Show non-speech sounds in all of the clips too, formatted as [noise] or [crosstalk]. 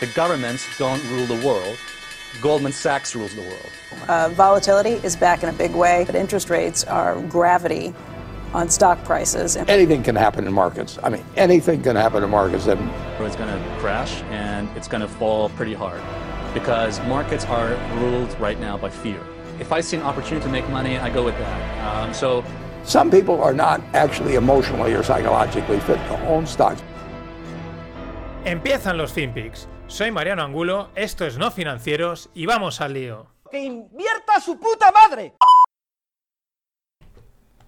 The governments don't rule the world. Goldman Sachs rules the world. Uh, volatility is back in a big way, but interest rates are gravity on stock prices. Anything can happen in markets. I mean, anything can happen in markets. And It's going to crash and it's going to fall pretty hard because markets are ruled right now by fear. If I see an opportunity to make money, I go with that. Um, so some people are not actually emotionally or psychologically fit to own stocks. Empiezan los FinPix. Soy Mariano Angulo, esto es No Financieros y vamos al lío. ¡Que invierta su puta madre!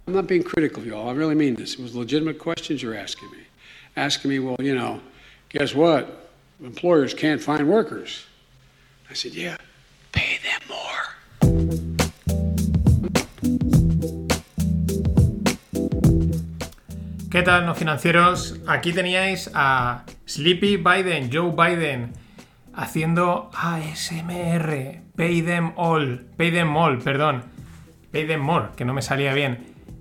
I'm not being critical of you all. I really mean this. It was legitimate questions you're asking me. Asking me, well, you know, guess what? Employers can't find workers. I said, yeah, pay them more. ¿Qué tal, no financieros? Aquí teníais a Sleepy Biden, Joe Biden, haciendo ASMR. Pay them all. Pay them all, perdón. Pay them more, que no me salía bien.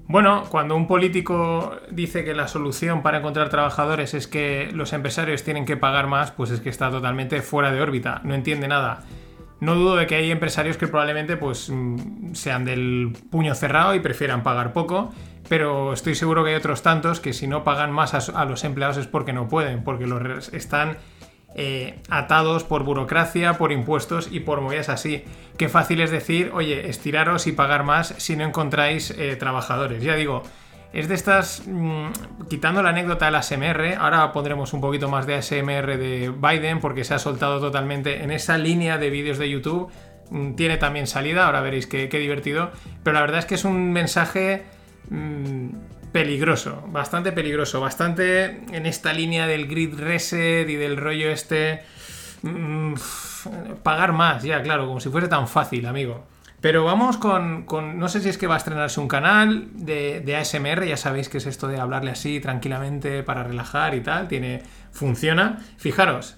Bueno, cuando un político dice que la solución para encontrar trabajadores es que los empresarios tienen que pagar más, pues es que está totalmente fuera de órbita, no entiende nada. No dudo de que hay empresarios que probablemente pues mm, sean del puño cerrado y prefieran pagar poco, pero estoy seguro que hay otros tantos que si no pagan más a, los empleados es porque no pueden, porque los están eh, atados por burocracia, por impuestos y por movidas así. Qué fácil es decir, oye, estiraros y pagar más si no encontráis eh, trabajadores. Ya digo, es de estas, mmm, quitando la anécdota del ASMR, ahora pondremos un poquito más de ASMR de Biden porque se ha soltado totalmente en esa línea de vídeos de YouTube. Mmm, tiene también salida, ahora veréis qué, qué divertido. Pero la verdad es que es un mensaje mmm, peligroso, bastante peligroso, bastante en esta línea del grid reset y del rollo este... Mmm, pagar más, ya, claro, como si fuese tan fácil, amigo. Pero vamos con, con, No sé si es que va a estrenarse un canal de, de, ASMR. Ya sabéis que es esto de hablarle así tranquilamente para relajar y tal. Tiene. Funciona. Fijaros.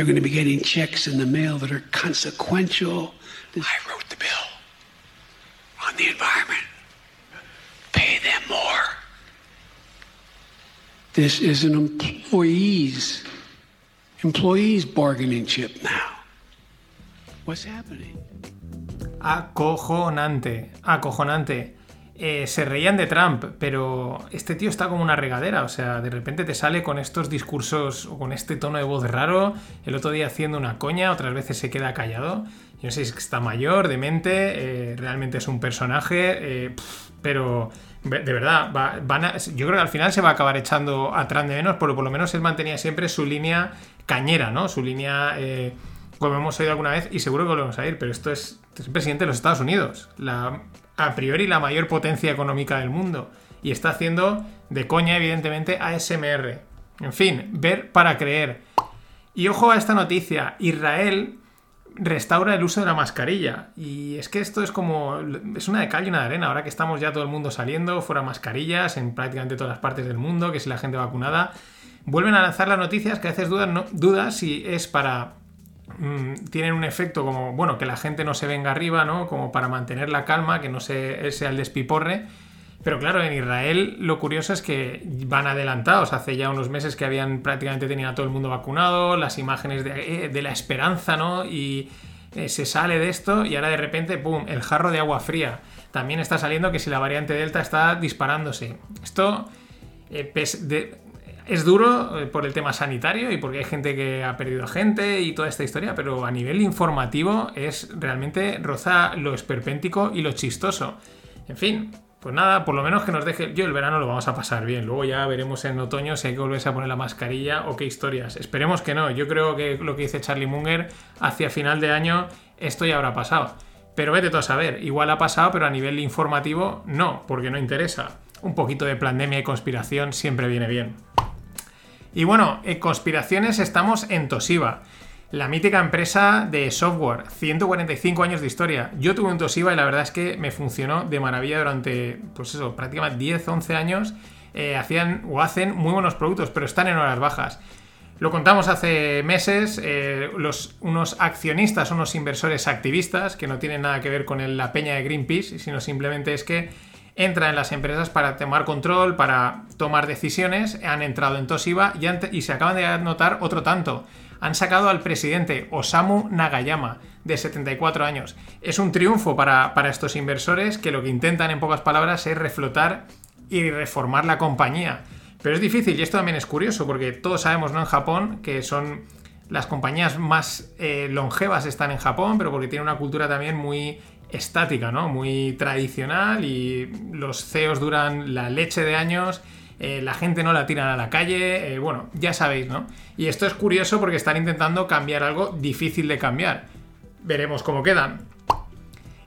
They're going to be getting checks in the mail that are consequential. I wrote the bill on the environment. Pay them more. This is an employees employees bargaining chip now. What's happening? Acojonante, acojonante. Eh, se reían de Trump, pero este tío está como una regadera, o sea, de repente te sale con estos discursos o con este tono de voz raro, el otro día haciendo una coña, otras veces se queda callado. Yo no sé si está mayor, demente, eh, realmente es un personaje, eh, pero de verdad, va, van a, yo creo que al final se va a acabar echando a Trump de menos, pero por lo menos él mantenía siempre su línea cañera, ¿no? Su línea, como hemos oído alguna vez, y seguro que volvemos a ir, pero esto es, es el presidente de los Estados Unidos, la, a priori la mayor potencia económica del mundo, y está haciendo de coña, evidentemente, ASMR. En fin, ver para creer. Y ojo a esta noticia, Israel restaura el uso de la mascarilla. Y es que esto es como. Es una de cal y una de arena. Ahora que estamos ya todo el mundo saliendo, fuera mascarillas en prácticamente todas las partes del mundo, que si la gente vacunada. Vuelven a lanzar las noticias que a veces dudan, no, dudas si es para. Mmm, tienen un efecto como, bueno, que la gente no se venga arriba, ¿no? Como para mantener la calma, que no se, sea el despiporre. Pero claro, en Israel lo curioso es que van adelantados. Hace ya unos meses que habían prácticamente tenido a todo el mundo vacunado, las imágenes de, de la esperanza, ¿no? Y eh, se sale de esto y ahora de repente, ¡pum!, el jarro de agua fría. También está saliendo que si la variante Delta está disparándose. Esto eh, es duro eh, por el tema sanitario y porque hay gente que ha perdido gente y toda esta historia, pero a nivel informativo es realmente roza lo esperpéntico y lo chistoso. En fin, pues nada, por lo menos que nos deje. Yo el verano lo vamos a pasar bien. Luego ya veremos en otoño si hay que volverse a poner la mascarilla o qué historias. Esperemos que no. Yo creo que lo que dice Charlie Munger, hacia final de año esto ya habrá pasado. Pero vete tú a saber. Igual ha pasado, pero a nivel informativo no, porque no interesa. Un poquito de pandemia y conspiración siempre viene bien. Y bueno, en conspiraciones estamos en Toshiba. La mítica empresa de software, 145 años de historia. Yo tuve un Toshiba y la verdad es que me funcionó de maravilla durante, pues eso, prácticamente 10, 11 años. Eh, hacían o hacen muy buenos productos, pero están en horas bajas. Lo contamos hace meses, eh, los, unos accionistas, unos inversores activistas, que no tienen nada que ver con la peña de Greenpeace, sino simplemente es que entra en las empresas para tomar control, para tomar decisiones, han entrado en Toshiba y, se acaban de anotar otro tanto. Han sacado al presidente Osamu Nagayama, de 74 años. Es un triunfo para, para estos inversores que lo que intentan, en pocas palabras, es reflotar y reformar la compañía. Pero es difícil y esto también es curioso porque todos sabemos, ¿no? En Japón que son las compañías más eh, longevas están en Japón, pero porque tienen una cultura también muy estática, ¿no? Muy tradicional y los CEOs duran la leche de años, eh, la gente no la tiran a la calle, eh, bueno, ya sabéis, ¿no? Y esto es curioso porque están intentando cambiar algo difícil de cambiar. Veremos cómo quedan.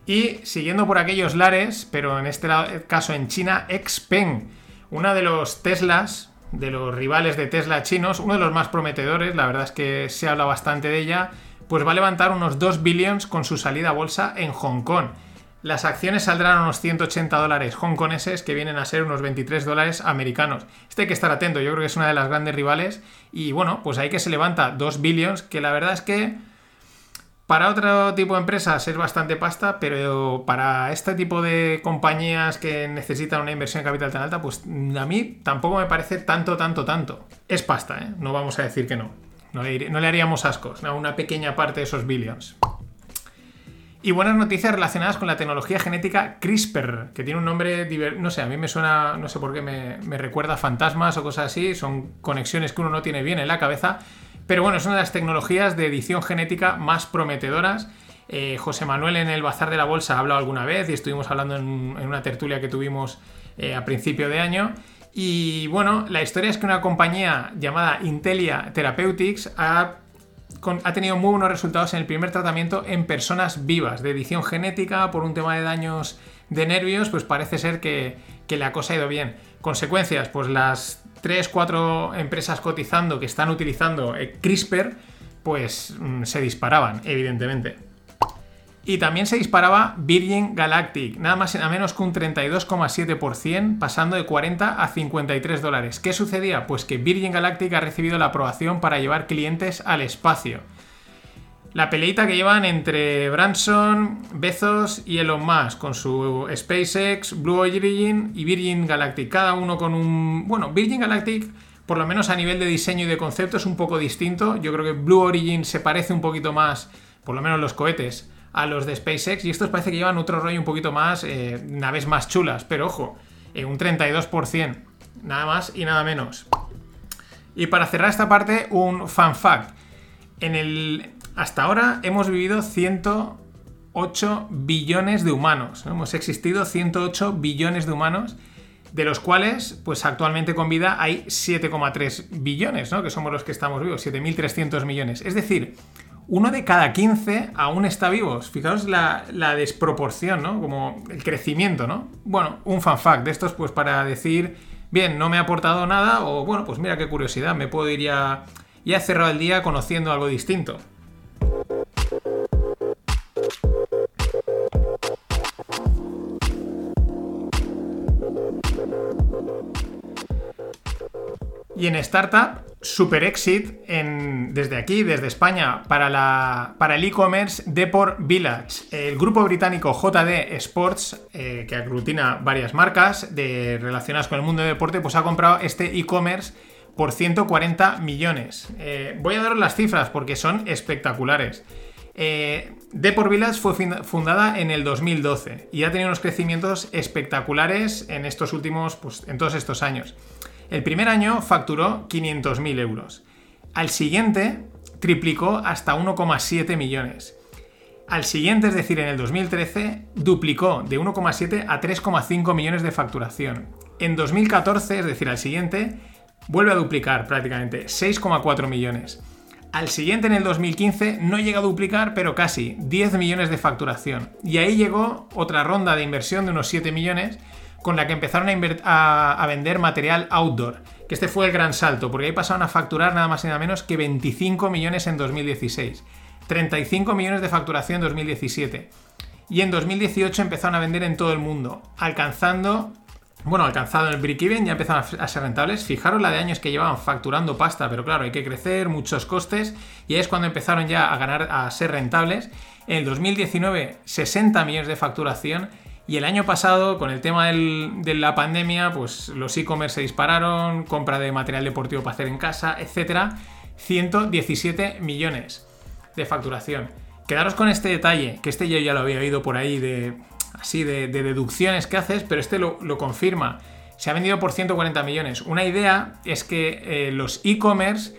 Y siguiendo por aquellos lares, pero en este la- caso en China, Xpeng, una de los Teslas, de los rivales de Tesla chinos, uno de los más prometedores, la verdad es que se habla bastante de ella, pues va a levantar unos 2 billions con su salida a bolsa en Hong Kong. Las acciones saldrán a unos 180 dólares hongkoneses, que vienen a ser unos 23 dólares americanos. Este hay que estar atento, yo creo que es una de las grandes rivales. Y bueno, pues ahí que se levanta 2 billions, que la verdad es que para otro tipo de empresas es bastante pasta, pero para este tipo de compañías que necesitan una inversión en capital tan alta, pues a mí tampoco me parece tanto, tanto, tanto. Es pasta, ¿eh? No vamos a decir que no. No le, haríamos ascos una pequeña parte de esos billions. Y buenas noticias relacionadas con la tecnología genética CRISPR, que tiene un nombre, no sé, a mí me suena, no sé por qué me, recuerda a fantasmas o cosas así, son conexiones que uno no tiene bien en la cabeza, pero bueno, es una de las tecnologías de edición genética más prometedoras. Eh, José Manuel en el Bazar de la Bolsa ha hablado alguna vez y estuvimos hablando en, en una tertulia que tuvimos eh, a principio de año. Y bueno, la historia es que una compañía llamada Intelia Therapeutics ha ha tenido muy buenos resultados en el primer tratamiento en personas vivas de edición genética por un tema de daños de nervios, pues parece ser que, que la cosa ha ido bien. Consecuencias, pues las 3, 4 empresas cotizando que están utilizando eh, CRISPR, pues mm, se disparaban, evidentemente. Y también se disparaba Virgin Galactic, nada más y nada menos que un 32,7%, pasando de 40 a 53 dólares. ¿Qué sucedía? Pues que Virgin Galactic ha recibido la aprobación para llevar clientes al espacio. La peleita que llevan entre Branson, Bezos y Elon Musk, con su SpaceX, Blue Origin y Virgin Galactic, cada uno con un... Bueno, Virgin Galactic, por lo menos a nivel de diseño y de concepto, es un poco distinto. Yo creo que Blue Origin se parece un poquito más, por lo menos los cohetes, a los de SpaceX y estos parece que llevan otro rollo un poquito más, eh, naves más chulas, pero ojo, eh, un 32%, nada más y nada menos. Y para cerrar esta parte, un fan fact. En el, hasta ahora hemos vivido 108 billones de humanos. ¿no? Hemos existido 108 billones de humanos, de los cuales, pues actualmente con vida hay 7,3 billones, ¿no? que somos los que estamos vivos, 7.300 millones. Es decir, uno de cada 15 aún está vivos. Fijaos la, la desproporción, ¿no? Como el crecimiento, ¿no? Bueno, un fan fact de estos, pues para decir, bien, no me ha aportado nada, o bueno, pues mira qué curiosidad, me puedo ir ya. Ya he cerrado el día conociendo algo distinto. Y en Startup, super exit en, desde aquí, desde España, para, la, para el e-commerce Deport Village. El grupo británico JD Sports, eh, que aglutina varias marcas de, relacionadas con el mundo del deporte, pues ha comprado este e-commerce por 140 millones. Eh, voy a daros las cifras porque son espectaculares. Eh, Deport Village fue fundada en el 2012 y ha tenido unos crecimientos espectaculares en estos últimos, pues en todos estos años. El primer año facturó 500.000 euros. Al siguiente triplicó hasta 1,7 millones. Al siguiente, es decir, en el 2013, duplicó de 1,7 a 3,5 millones de facturación. En 2014, es decir, al siguiente, vuelve a duplicar prácticamente 6,4 millones. Al siguiente, en el 2015, no llega a duplicar, pero casi 10 millones de facturación. Y ahí llegó otra ronda de inversión de unos 7 millones, con la que empezaron a, a- a vender material outdoor. Que este fue el gran salto, porque ahí pasaron a facturar nada más y nada menos que 25 millones en 2016. 35 millones de facturación en 2017. Y en 2018 empezaron a vender en todo el mundo, alcanzando bueno, alcanzado el break-even, ya empezaron a ser rentables. Fijaros la de años que llevaban facturando pasta, pero claro, hay que crecer, muchos costes, y ahí es cuando empezaron ya a ganar, a ser rentables. En el 2019, 60 millones de facturación, Y el año pasado, con el tema de la pandemia, pues los e-commerce se dispararon, compra de material deportivo para hacer en casa, etcétera. 117 millones de facturación. Quedaros con este detalle, que este yo ya lo había oído por ahí de así de, de deducciones que haces, pero este lo, lo confirma. Se ha vendido por 140 millones. Una idea es que eh, los e-commerce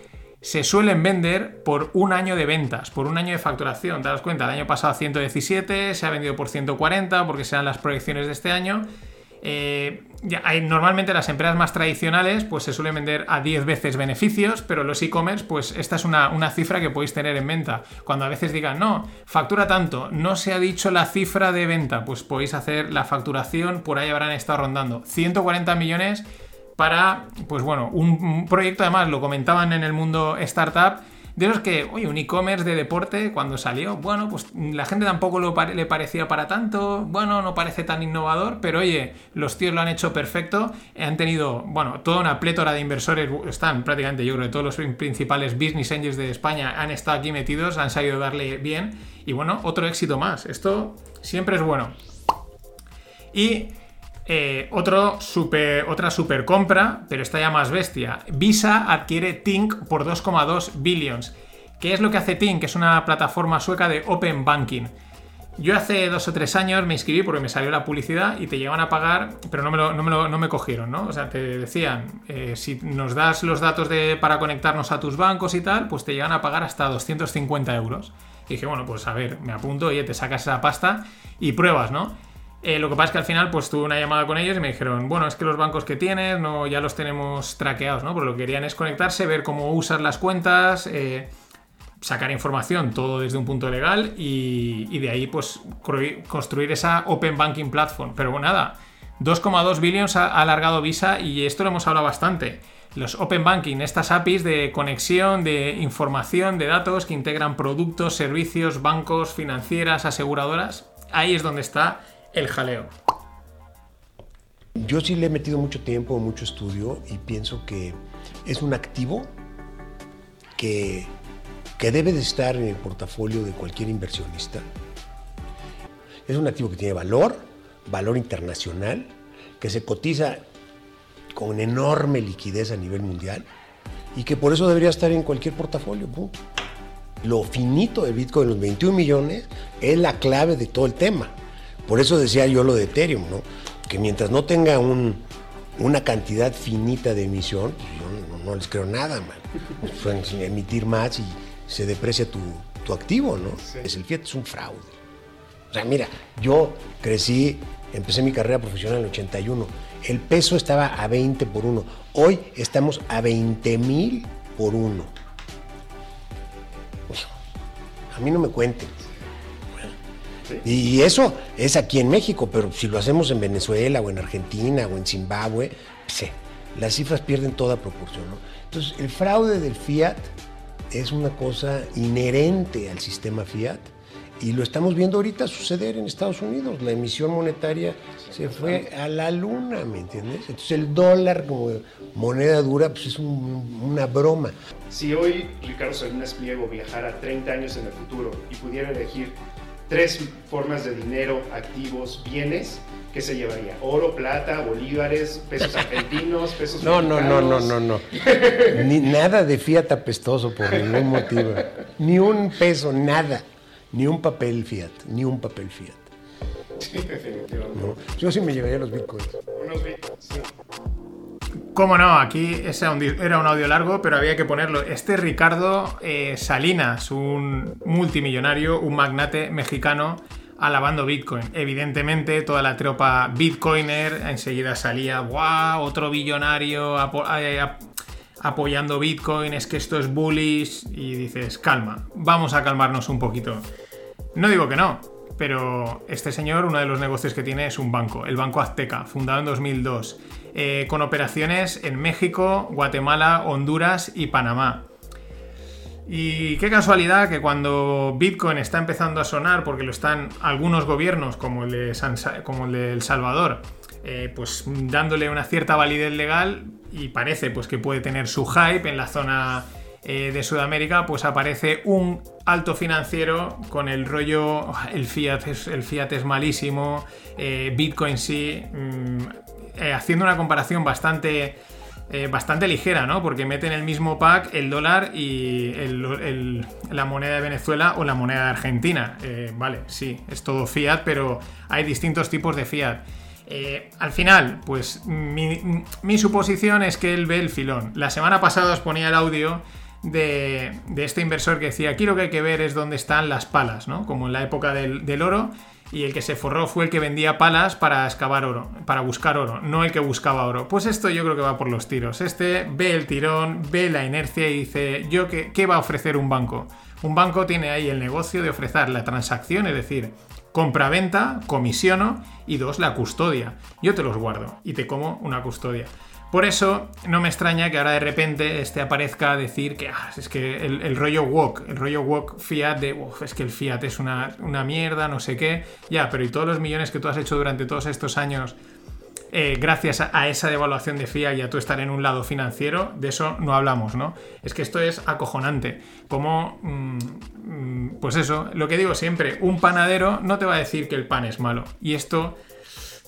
se suelen vender por un año de ventas, por un año de facturación. Te das cuenta, el año pasado 117, se ha vendido por 140 porque serán las proyecciones de este año. Eh, ya hay, normalmente las empresas más tradicionales pues se suelen vender a 10 veces beneficios, pero los e-commerce pues esta es una, una cifra que podéis tener en venta. Cuando a veces digan, no, factura tanto, no se ha dicho la cifra de venta, pues podéis hacer la facturación, por ahí habrán estado rondando 140 millones para, pues bueno, un, proyecto además, lo comentaban en el mundo startup, de los que, oye, un e-commerce de deporte cuando salió, bueno, pues la gente tampoco lo le parecía para tanto, bueno, no parece tan innovador, pero oye, los tíos lo han hecho perfecto, han tenido, bueno, toda una plétora de inversores, están prácticamente, yo creo todos los principales business angels de España han estado aquí metidos, han sabido darle bien, y bueno, otro éxito más, esto siempre es bueno. Y eh, otro super, otra super compra, pero esta ya más bestia. Visa adquiere Tink por 2,2 billions. ¿Qué es lo que hace Tink? Es una plataforma sueca de Open Banking. Yo hace dos o tres años me inscribí porque me salió la publicidad y te llevan a pagar, pero no me, lo- no me, no me cogieron, ¿no? O sea, te decían, eh, si nos das los datos de, para conectarnos a tus bancos y tal, pues te llegan a pagar hasta 250 euros. Y dije, bueno, pues a ver, me apunto, oye, te sacas esa pasta y pruebas, ¿no? Eh, lo que pasa es que al final pues tuve una llamada con ellos y me dijeron, bueno, es que los bancos que tienes no, ya los tenemos traqueados, ¿no? Pero lo que querían es conectarse, ver cómo usas las cuentas, eh, sacar información, todo desde un punto legal y, y de ahí pues construir esa Open Banking Platform. Pero bueno, nada, 2,2 billions ha alargado Visa y esto lo hemos hablado bastante. Los Open Banking, estas APIs de conexión, de información, de datos que integran productos, servicios, bancos, financieras, aseguradoras, ahí es donde está el jaleo. Yo sí le he metido mucho tiempo, mucho estudio y pienso que es un activo que, que debe de estar en el portafolio de cualquier inversionista. Es un activo que tiene valor, valor internacional, que se cotiza con enorme liquidez a nivel mundial y que por eso debería estar en cualquier portafolio. Lo finito del Bitcoin, los 21 millones, es la clave de todo el tema. Por eso decía yo lo de Ethereum, ¿no? que mientras no tenga un- una cantidad finita de emisión, pues yo no, no les creo nada, man. [laughs] Pueden emitir más y se deprecia tu, tu activo, ¿no? Es el fiat es un fraude. O sea, mira, yo crecí, empecé mi carrera profesional en el 81. El peso estaba a 20 por uno. Hoy estamos a 20 mil por uno. Uy, A mí no me cuenten. Y eso es aquí en México, pero si lo hacemos en Venezuela o en Argentina o en Zimbabue, pues, eh, las cifras pierden toda proporción. ¿no? Entonces, el fraude del fiat es una cosa inherente al sistema fiat y lo estamos viendo ahorita suceder en Estados Unidos. La emisión monetaria se fue a la luna, ¿me entiendes? Entonces, el dólar como moneda dura pues, es un- una broma. Si hoy Ricardo Salinas Pliego viajara 30 años en el futuro y pudiera elegir tres formas de dinero, activos, bienes, ¿qué se llevaría? Oro, plata, bolívares, pesos argentinos, pesos No, no, no, no, no, no. [laughs] Ni, nada de fiat apestoso por ningún motivo. Ni un peso, nada. Ni un papel fiat, ni un papel fiat. Sí, definitivamente. ¿no? Yo sí me llevaría los bitcoins. Unos bitcoins, sí. Cómo no, aquí ese era un audio largo, pero había que ponerlo. Este es Ricardo eh, Salinas, un multimillonario, un magnate mexicano, alabando Bitcoin. Evidentemente, toda la tropa Bitcoiner enseguida salía, ¡guau! Otro billonario eh, ap- apoyando Bitcoin, es que esto es bullish. Y dices, calma, vamos a calmarnos un poquito. No digo que no, pero este señor, uno de los negocios que tiene es un banco, el Banco Azteca, fundado en 2002, eh, con operaciones en México, Guatemala, Honduras y Panamá. Y qué casualidad que cuando Bitcoin está empezando a sonar, porque lo están algunos gobiernos, como el de, El Salvador, eh, pues dándole una cierta validez legal y parece pues que puede tener su hype en la zona eh, de Sudamérica, pues aparece un alto financiero con el rollo, el fiat es, el fiat es malísimo, eh, Bitcoin sí, mm, eh, haciendo una comparación bastante... bastante ligera, ¿no? Porque mete en el mismo pack el dólar y la moneda de Venezuela o la moneda de Argentina. vale, sí, es todo fiat, pero hay distintos tipos de fiat. Al final, pues mi, suposición es que él ve el filón. La semana pasada os ponía el audio de, este inversor que decía, aquí lo que hay que ver es dónde están las palas, ¿no? Como en la época del, oro, y el que se forró fue el que vendía palas para excavar oro, para buscar oro, no el que buscaba oro. Pues esto yo creo que va por los tiros. Este ve el tirón, ve la inercia y dice, ¿yo qué, qué va a ofrecer un banco? Un banco tiene ahí el negocio de ofrecer la transacción, es decir, compra-venta, comisiono y dos, la custodia. Yo te los guardo y te como una custodia. Por eso no me extraña que ahora de repente este aparezca a decir que ah, es que el, rollo walk, el rollo walk fiat de es que el fiat es una, una mierda, no sé qué. Ya, pero y todos los millones que tú has hecho durante todos estos años eh, gracias a, esa devaluación de FIA y a tú estar en un lado financiero, de eso no hablamos, ¿no? Es que esto es acojonante. Como, mm, mm, pues eso, lo que digo siempre, un panadero no te va a decir que el pan es malo. Y esto,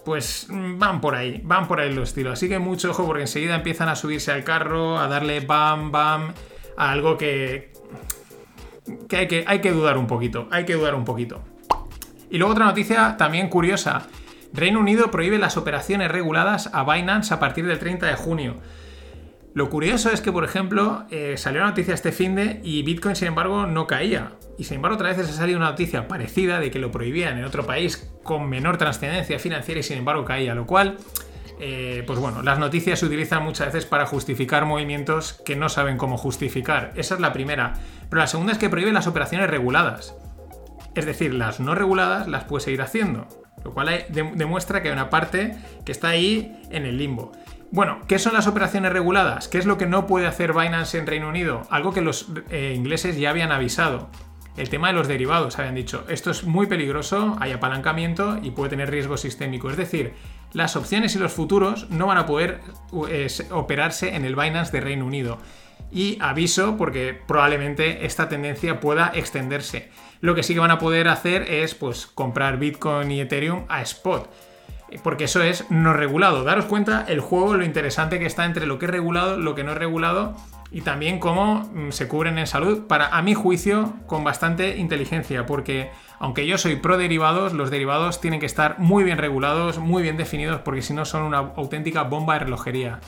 pues mm, van por ahí, van por ahí los estilos. Así que mucho ojo porque enseguida empiezan a subirse al carro, a darle bam, bam, a algo que, que hay que, hay que dudar un poquito, hay que dudar un poquito. Y luego otra noticia también curiosa. Reino Unido prohíbe las operaciones reguladas a Binance a partir del 30 de junio. Lo curioso es que, por ejemplo, eh, salió la noticia este fin de y Bitcoin, sin embargo, no caía. Y sin embargo, otra vez ha salido una noticia parecida de que lo prohibían en otro país con menor trascendencia financiera y sin embargo caía. Lo cual, eh, pues bueno, las noticias se utilizan muchas veces para justificar movimientos que no saben cómo justificar. Esa es la primera. Pero la segunda es que prohíbe las operaciones reguladas. Es decir, las no reguladas las puede seguir haciendo lo cual demuestra que hay una parte que está ahí en el limbo. Bueno, ¿qué son las operaciones reguladas? ¿Qué es lo que no puede hacer Binance en Reino Unido? Algo que los eh, ingleses ya habían avisado. El tema de los derivados, habían dicho, esto es muy peligroso, hay apalancamiento y puede tener riesgo sistémico. Es decir, las opciones y los futuros no van a poder eh, operarse en el Binance de Reino Unido. Y aviso porque probablemente esta tendencia pueda extenderse. Lo que sí que van a poder hacer es pues, comprar Bitcoin y Ethereum a spot. Porque eso es no regulado. Daros cuenta el juego, lo interesante que está entre lo que es regulado, lo que no es regulado y también cómo mm, se cubren en salud, para a mi juicio, con bastante inteligencia, porque aunque yo soy pro derivados, los derivados tienen que estar muy bien regulados, muy bien definidos, porque si no son una auténtica bomba de relojería.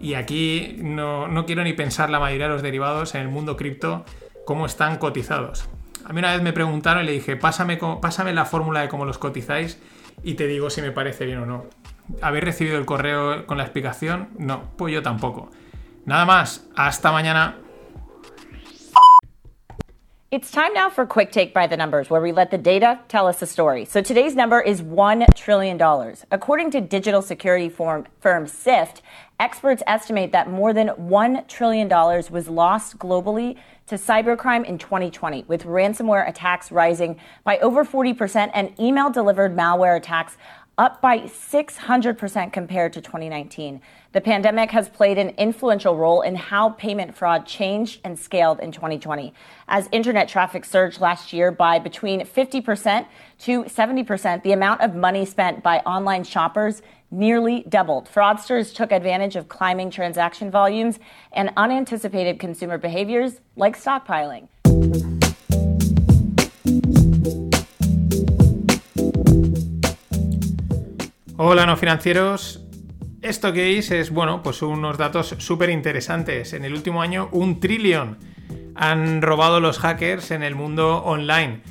Y aquí no, no quiero ni pensar la mayoría de los derivados en el mundo cripto, cómo están cotizados. A mí una vez me preguntaron y le dije, pásame, pásame la fórmula de cómo los cotizáis y te digo si me parece bien o no. ¿Habéis recibido el correo con la explicación? No, pues yo tampoco. Nada más, hasta mañana. It's time now for Quick Take by the Numbers, where we let the data tell us the story. So today's number is $1 trillion. According to digital security firm, firm SIFT, experts estimate that more than $1 trillion was lost globally to cybercrime in 2020, with ransomware attacks rising by over 40% and email delivered malware attacks up by 600% compared to 2019. The pandemic has played an influential role in how payment fraud changed and scaled in 2020. As internet traffic surged last year by between 50% to 70%, the amount of money spent by online shoppers nearly doubled. Fraudsters took advantage of climbing transaction volumes and unanticipated consumer behaviors like stockpiling. Hola no financieros. Esto que veis es, bueno, pues unos datos súper interesantes. En el último año, un trillón han robado los hackers en el mundo online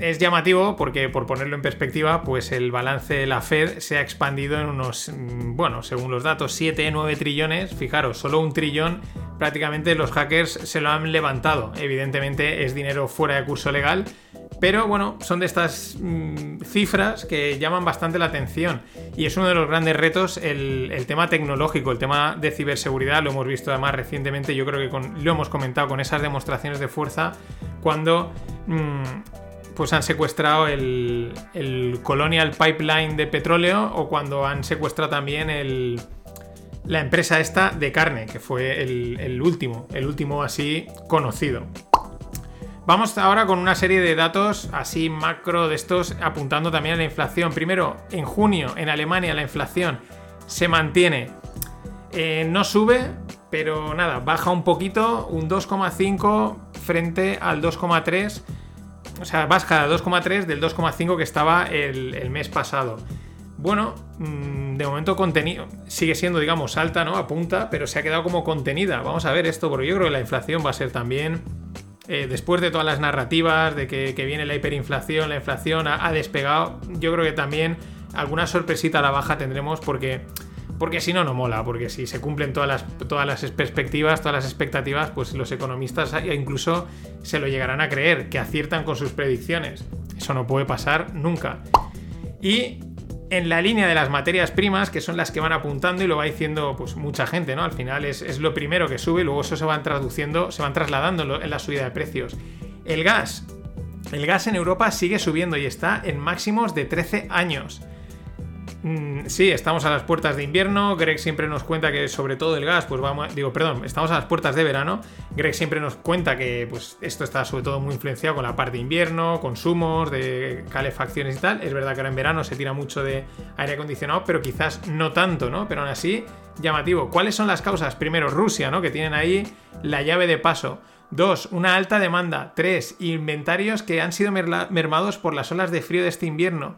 es llamativo porque, por ponerlo en perspectiva, pues el balance de la Fed se ha expandido en unos, mm, bueno, según los datos, 7, 9 trillones. Fijaros, solo un trillón prácticamente los hackers se lo han levantado. Evidentemente es dinero fuera de curso legal, pero bueno, son de estas mm, cifras que llaman bastante la atención. Y es uno de los grandes retos el, tema tecnológico, el tema de ciberseguridad. Lo hemos visto además recientemente, yo creo que lo hemos comentado con esas demostraciones de fuerza cuando... Mm, pues han secuestrado el, Colonial Pipeline de petróleo o cuando han secuestrado también la empresa esta de carne, que fue el último, el último así conocido. Vamos ahora con una serie de datos así macro de estos apuntando también a la inflación. Primero, en junio en Alemania la inflación se mantiene. Eh, no sube, pero nada, baja un poquito, un 2,5 frente al 2,3. O sea, baja al 2,3 del 2,5 que estaba el, mes pasado. Bueno, mm, de momento contenido sigue siendo, digamos, alta, ¿no? Apunta, pero se ha quedado como contenida. Vamos a ver esto, porque yo creo que la inflación va a ser también eh, después de todas las narrativas de que, viene la hiperinflación, la inflación ha, despegado, yo creo que también alguna sorpresita a la baja tendremos porque, porque si no, no mola, porque si se cumplen todas las, todas las perspectivas, todas las expectativas, pues los economistas incluso se lo llegarán a creer, que aciertan con sus predicciones. Eso no puede pasar nunca. Y en la línea de las materias primas, que son las que van apuntando y lo va diciendo pues mucha gente, ¿no? Al final es, lo primero que sube y luego eso se van traduciendo, se van trasladando en la subida de precios. El gas. El gas en Europa sigue subiendo y está en máximos de 13 años. Mm, sí, estamos a las puertas de invierno. Greg siempre nos cuenta que sobre todo el gas, pues vamos, digo, perdón, estamos a las puertas de verano. Greg siempre nos cuenta que pues esto está sobre todo muy influenciado con la parte de invierno, consumos, de calefacciones y tal. Es verdad que ahora en verano se tira mucho de aire acondicionado, pero quizás no tanto, ¿no? Pero aún así, llamativo. ¿Cuáles son las causas? Primero, Rusia, ¿no? Que tienen ahí la llave de paso. Dos, una alta demanda. Tres, inventarios que han sido mermados por las olas de frío de este invierno.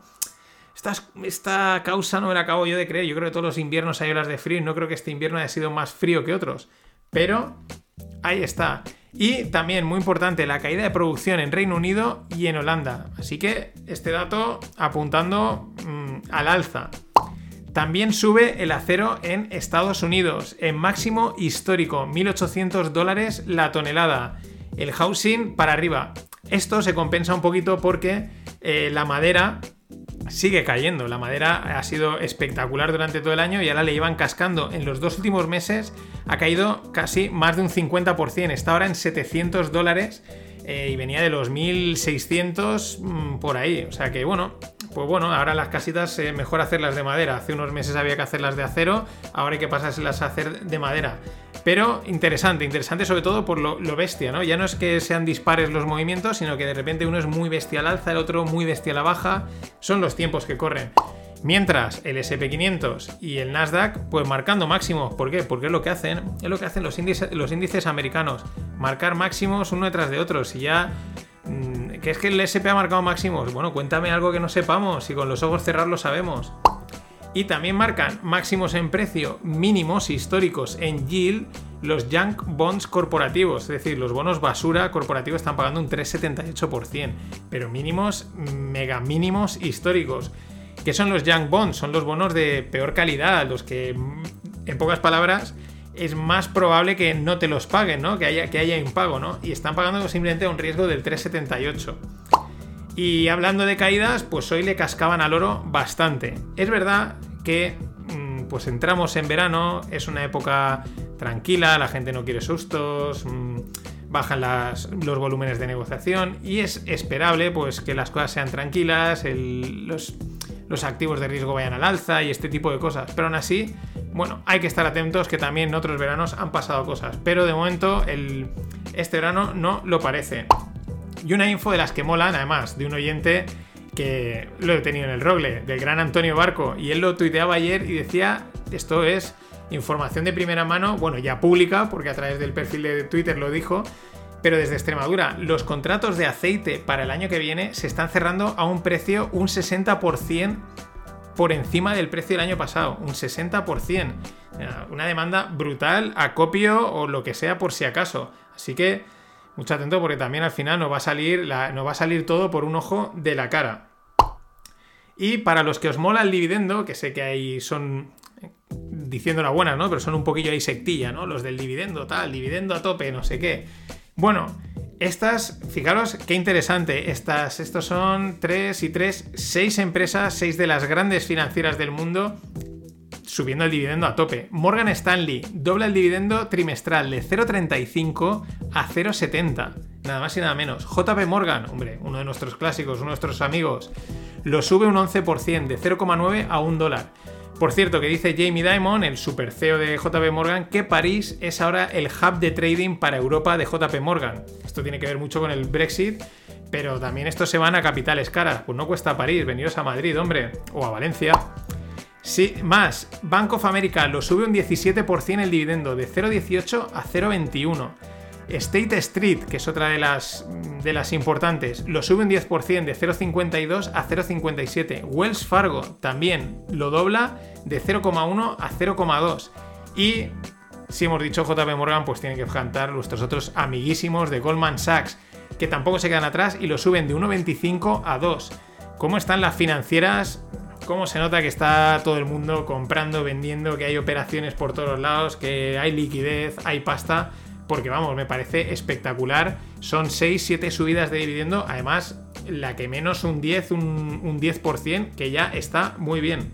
Esta, causa no me la acabo yo de creer. Yo creo que todos los inviernos hay olas de frío y no creo que este invierno haya sido más frío que otros. Pero ahí está. Y también, muy importante, la caída de producción en Reino Unido y en Holanda. Así que este dato apuntando mm, al alza. También sube el acero en Estados Unidos, en máximo histórico, 1.800 dólares la tonelada. El housing para arriba. Esto se compensa un poquito porque eh, la madera sigue cayendo. La madera ha sido espectacular durante todo el año y ahora le iban cascando. En los dos últimos meses ha caído casi más de un 50%. Está ahora en 700 dólares eh, y venía de los 1600 mm, por ahí. O sea que bueno, pues bueno, ahora las casitas es mejor hacerlas de madera. Hace unos meses había que hacerlas de acero, ahora hay que pasárselas a hacer de madera. Pero interesante, interesante sobre todo por lo, bestia, ¿no? Ya no es que sean dispares los movimientos, sino que de repente uno es muy bestia al alza, el otro muy bestia a la baja. Son los tiempos que corren. Mientras el SP500 y el Nasdaq, pues marcando máximos. ¿Por qué? Porque es lo que hacen, es lo que hacen los índices, los índices americanos. Marcar máximos uno detrás de otro. Si ya. Mm, ¿Qué es que el SP ha marcado máximos? Bueno, cuéntame algo que no sepamos. Si con los ojos cerrados lo sabemos. Y también marcan máximos en precio mínimos históricos en yield los junk bonds corporativos, es decir, los bonos basura corporativos están pagando un 3,78%, pero mínimos, mega mínimos históricos. ¿Qué son los junk bonds? Son los bonos de peor calidad, los que, en pocas palabras, es más probable que no te los paguen, ¿no? Que haya, que haya impago, ¿no? Y están pagando simplemente un riesgo del 3,78%. Y hablando de caídas, pues hoy le cascaban al oro bastante. Es verdad que mm, pues entramos en verano, es una época tranquila, la gente no quiere sustos, mm, bajan los volúmenes de negociación y es esperable pues que las cosas sean tranquilas, los, activos de riesgo vayan al alza y este tipo de cosas. Pero aún así, bueno, hay que estar atentos que también en otros veranos han pasado cosas. Pero de momento este verano no lo parece. Y una info de las que molan, además, de un oyente que lo he tenido en el Rogle, del gran Antonio Barco, y él lo tuiteaba ayer y decía, esto es información de primera mano, bueno, ya pública, porque a través del perfil de Twitter lo dijo, pero desde Extremadura, los contratos de aceite para el año que viene se están cerrando a un precio un 60% por encima del precio del año pasado, un 60%. Una demanda brutal, acopio o lo que sea por si acaso. Así que mucho atento porque también al final nos va a salir, va a salir todo por un ojo de la cara. Y para los que os mola el dividendo, que sé que ahí son diciendo la buena, ¿no? Pero son un poquillo ahí sectilla, ¿no? Los del dividendo, tal, dividendo a tope, no sé qué. Bueno, estas, fijaros qué interesante. Estas, estos son tres y tres, seis empresas, seis de las grandes financieras del mundo subiendo el dividendo a tope. Morgan Stanley dobla el dividendo trimestral de 0,35 a 0,70. Nada más y nada menos. JP Morgan, hombre, uno de nuestros clásicos, uno de nuestros amigos, lo sube un 11% de 0,9 a 1 dólar. Por cierto, que dice Jamie Dimon, el super CEO de JP Morgan, que París es ahora el hub de trading para Europa de JP Morgan. Esto tiene que ver mucho con el Brexit, pero también estos se van a capitales caras. Pues no cuesta París, veniros a Madrid, hombre, o a Valencia. Sí, más, Bank of America lo sube un 17% el dividendo, de 0,18 a 0,21. State Street, que es otra de las, de las importantes, lo sube un 10% de 0,52 a 0,57. Wells Fargo también lo dobla de 0,1 a 0,2. Y si hemos dicho JP Morgan, pues tienen que cantar nuestros otros amiguísimos de Goldman Sachs, que tampoco se quedan atrás y lo suben de 1,25 a 2. ¿Cómo están las financieras? ¿Cómo se nota que está todo el mundo comprando, vendiendo, que hay operaciones por todos lados, que hay liquidez, hay pasta? porque vamos, me parece espectacular. Son 6, 7 subidas de dividendo, además la que menos un 10, un, 10%, que ya está muy bien.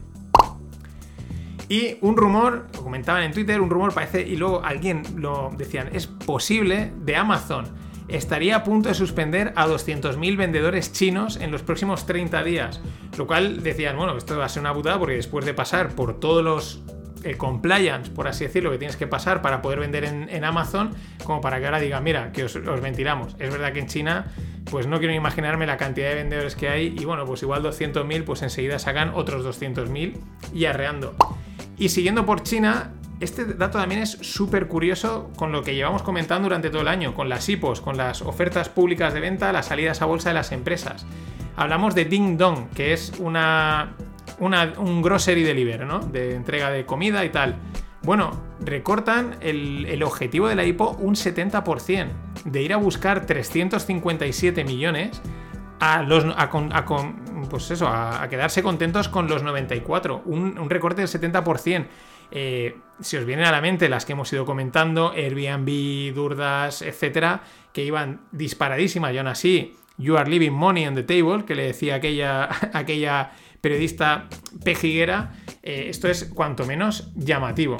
Y un rumor, comentaban en Twitter, un rumor parece, y luego alguien lo decían, es posible de Amazon. Estaría a punto de suspender a 200.000 vendedores chinos en los próximos 30 días. Lo cual decían, bueno, esto va a ser una putada porque después de pasar por todos los el compliance, por así decirlo, que tienes que pasar para poder vender en, Amazon, como para que ahora digan, mira, que os, ventilamos. Es verdad que en China, pues no quiero imaginarme la cantidad de vendedores que hay, y bueno, pues igual 200.000, pues enseguida sacan otros 200.000 y arreando. Y siguiendo por China, este dato también es súper curioso con lo que llevamos comentando durante todo el año, con las IPOs, con las ofertas públicas de venta, las salidas a bolsa de las empresas. Hablamos de Ding Dong, que es una un grocery delivery, ¿no? De entrega de comida y tal. Bueno, recortan el, objetivo de la IPO un 70%, de ir a buscar 357 millones a, los, pues eso, a, quedarse contentos con los 94, un, recorte del 70%. Eh, si os vienen a la mente las que hemos ido comentando, Airbnb, Durdas, etcétera, que iban disparadísimas y aún así, You are leaving money on the table, que le decía aquella, [laughs] aquella periodista pejiguera, eh, esto es cuanto menos llamativo.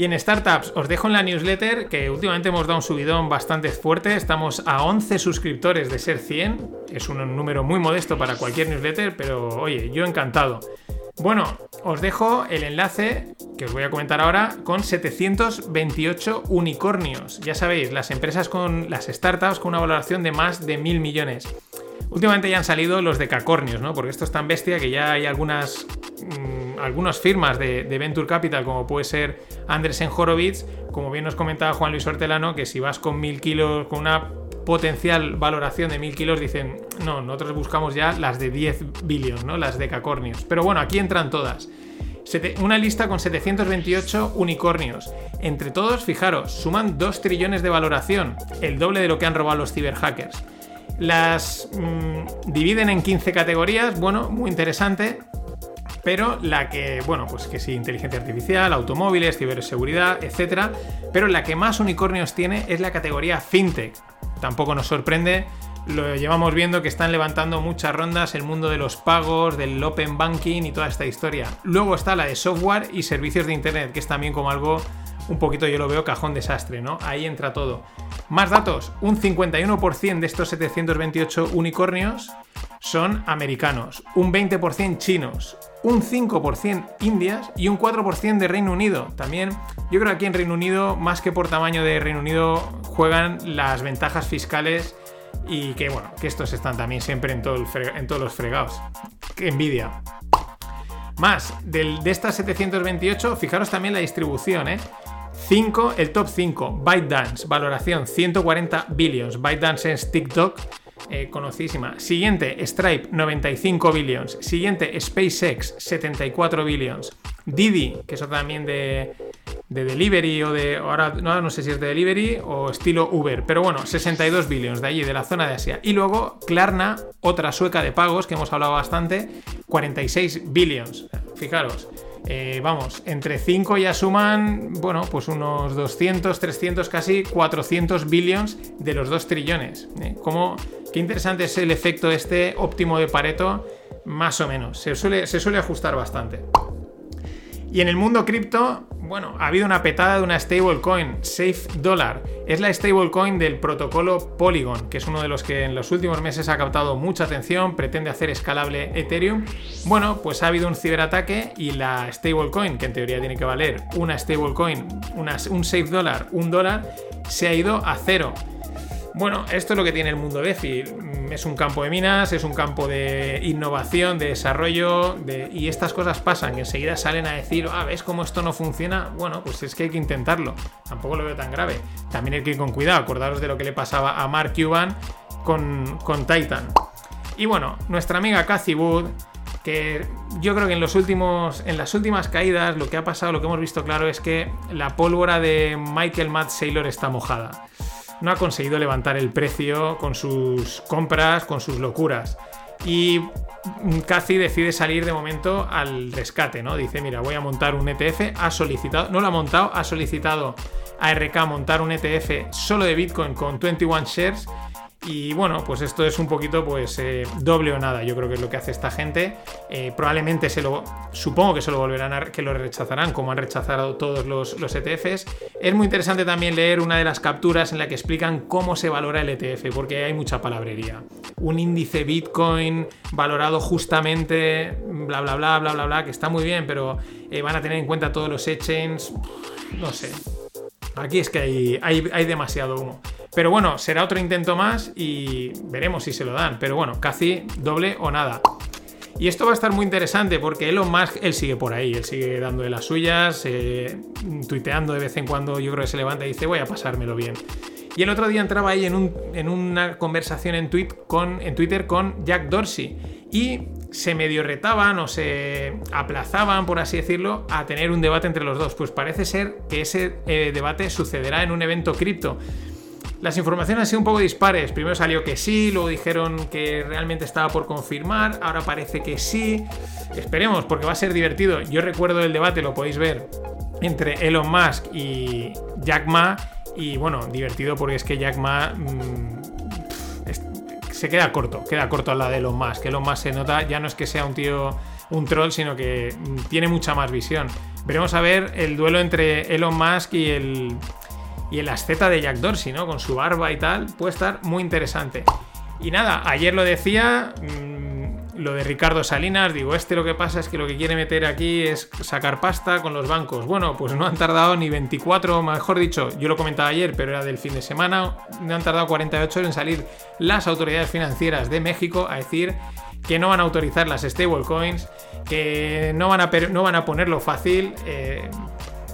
Y en startups os dejo en la newsletter que últimamente hemos dado un subidón bastante fuerte. Estamos a 11 suscriptores de ser 100. Es un número muy modesto para cualquier newsletter, pero oye, yo encantado. Bueno, os dejo el enlace que os voy a comentar ahora con 728 unicornios. Ya sabéis, las empresas con las startups con una valoración de más de mil millones. Últimamente ya han salido los de cacornios, ¿no? Porque esto es tan bestia que ya hay algunas, mm, algunas firmas de, Venture Capital, como puede ser Andresen Horowitz, como bien nos comentaba Juan Luis Hortelano, que si vas con mil kilos, con una potencial valoración de mil kilos, dicen, no, nosotros buscamos ya las de 10 billions, ¿no? Las de cacornios. Pero bueno, aquí entran todas. Una lista con 728 unicornios. Entre todos, fijaros, suman 2 trillones de valoración, el doble de lo que han robado los ciberhackers. Las mm, dividen en 15 categorías, bueno, muy interesante, pero la que, bueno, pues que sí, inteligencia artificial, automóviles, ciberseguridad, etc. Pero la que más unicornios tiene es la categoría fintech. Tampoco nos sorprende lo llevamos viendo que están levantando muchas rondas el mundo de los pagos, del open banking y toda esta historia. Luego está la de software y servicios de internet, que es también como algo un poquito yo lo veo cajón desastre, ¿no? Ahí entra todo. Más datos, un 51% de estos 728 unicornios son americanos, un 20% chinos, un 5% indias y un 4% de Reino Unido. También yo creo que aquí en Reino Unido, más que por tamaño de Reino Unido, juegan las ventajas fiscales y que bueno, que estos están también siempre en, todo en todos los fregados. ¡Qué envidia! Más, de estas 728, fijaros también la distribución, ¿eh? 5, el top 5, ByteDance, valoración 140 billions. ByteDance es TikTok, eh, conocidísima. Siguiente, Stripe, 95 billions. Siguiente, SpaceX, 74 billions. Didi, que es también de, de delivery o de. Ahora no, no sé si es de delivery o estilo Uber, pero bueno, 62 billions de allí, de la zona de Asia. Y luego Klarna, otra sueca de pagos que hemos hablado bastante, 46 billions. Fijaros. Eh, vamos, entre 5 ya suman, bueno, pues unos 200, 300, casi 400 billions de los 2 trillones. ¿eh? qué interesante es el efecto este óptimo de Pareto, más o menos. Se suele, se suele ajustar bastante. Y en el mundo cripto, bueno, ha habido una petada de una stablecoin, Safe Dollar. Es la stablecoin del protocolo Polygon, que es uno de los que en los últimos meses ha captado mucha atención, pretende hacer escalable Ethereum. Bueno, pues ha habido un ciberataque y la stablecoin, que en teoría tiene que valer una stablecoin, un Safe Dollar, un dólar, se ha ido a cero. Bueno, esto es lo que tiene el mundo DeFi. Mm, es un campo de minas, es un campo de innovación, de desarrollo, y estas cosas pasan, que enseguida salen a decir, ah, ¿ves cómo esto no funciona? Bueno, pues es que hay que intentarlo. Tampoco lo veo tan grave. También hay que ir con cuidado, acordaros de lo que le pasaba a Mark Cuban con, con Titan. Y bueno, nuestra amiga Cathy Wood, que yo creo que en los últimos en las últimas caídas lo que ha pasado, lo que hemos visto claro es que la pólvora de Michael Matt Saylor está mojada no ha conseguido levantar el precio con sus compras, con sus locuras. Y Cathy decide salir de momento al rescate, ¿no? Dice, mira, voy a montar un ETF, ha solicitado, no lo ha montado, ha solicitado a RK montar un ETF solo de Bitcoin con 21 shares y bueno, pues esto es un poquito pues eh, doble o nada, yo creo que es lo que hace esta gente. Eh, probablemente se lo, supongo que se lo volverán a, que lo rechazarán, como han rechazado todos los, los, ETFs. Es muy interesante también leer una de las capturas en la que explican cómo se valora el ETF, porque hay mucha palabrería. Un índice Bitcoin valorado justamente, bla, bla, bla, bla, bla, bla, que está muy bien, pero eh, van a tener en cuenta todos los exchanges, no sé. Aquí es que hay, hay, demasiado humo. Pero bueno, será otro intento más y veremos si se lo dan. Pero bueno, casi doble o nada. Y esto va a estar muy interesante porque Elon Musk, él sigue por ahí, él sigue dando de las suyas, eh, tuiteando de vez en cuando, yo creo que se levanta y dice, voy a pasármelo bien. Y el otro día entraba ahí en, una conversación en, con, en Twitter con Jack Dorsey y se medio retaban o se aplazaban, por así decirlo, a tener un debate entre los dos. Pues parece ser que ese eh, debate sucederá en un evento cripto. Las informaciones han sido un poco dispares. Primero salió que sí, luego dijeron que realmente estaba por confirmar, ahora parece que sí. Esperemos, porque va a ser divertido. Yo recuerdo el debate, lo podéis ver, entre Elon Musk y Jack Ma. Y bueno, divertido porque es que Jack Ma mm, se queda corto, queda corto a la de Elon Musk. Elon Musk se nota, ya no es que sea un tío, un troll, sino que tiene mucha más visión. Veremos a ver el duelo entre Elon Musk y el y el asceta de Jack Dorsey, ¿no? Con su barba y tal, puede estar muy interesante. Y nada, ayer lo decía, lo de Ricardo Salinas, digo, este lo que pasa es que lo que quiere meter aquí es sacar pasta con los bancos. Bueno, pues no han tardado ni 24, mejor dicho, yo lo comentaba ayer, pero era del fin de semana, no han tardado 48 en salir las autoridades financieras de México a decir que no van a autorizar las stablecoins, que no van a, no van a ponerlo fácil. Eh,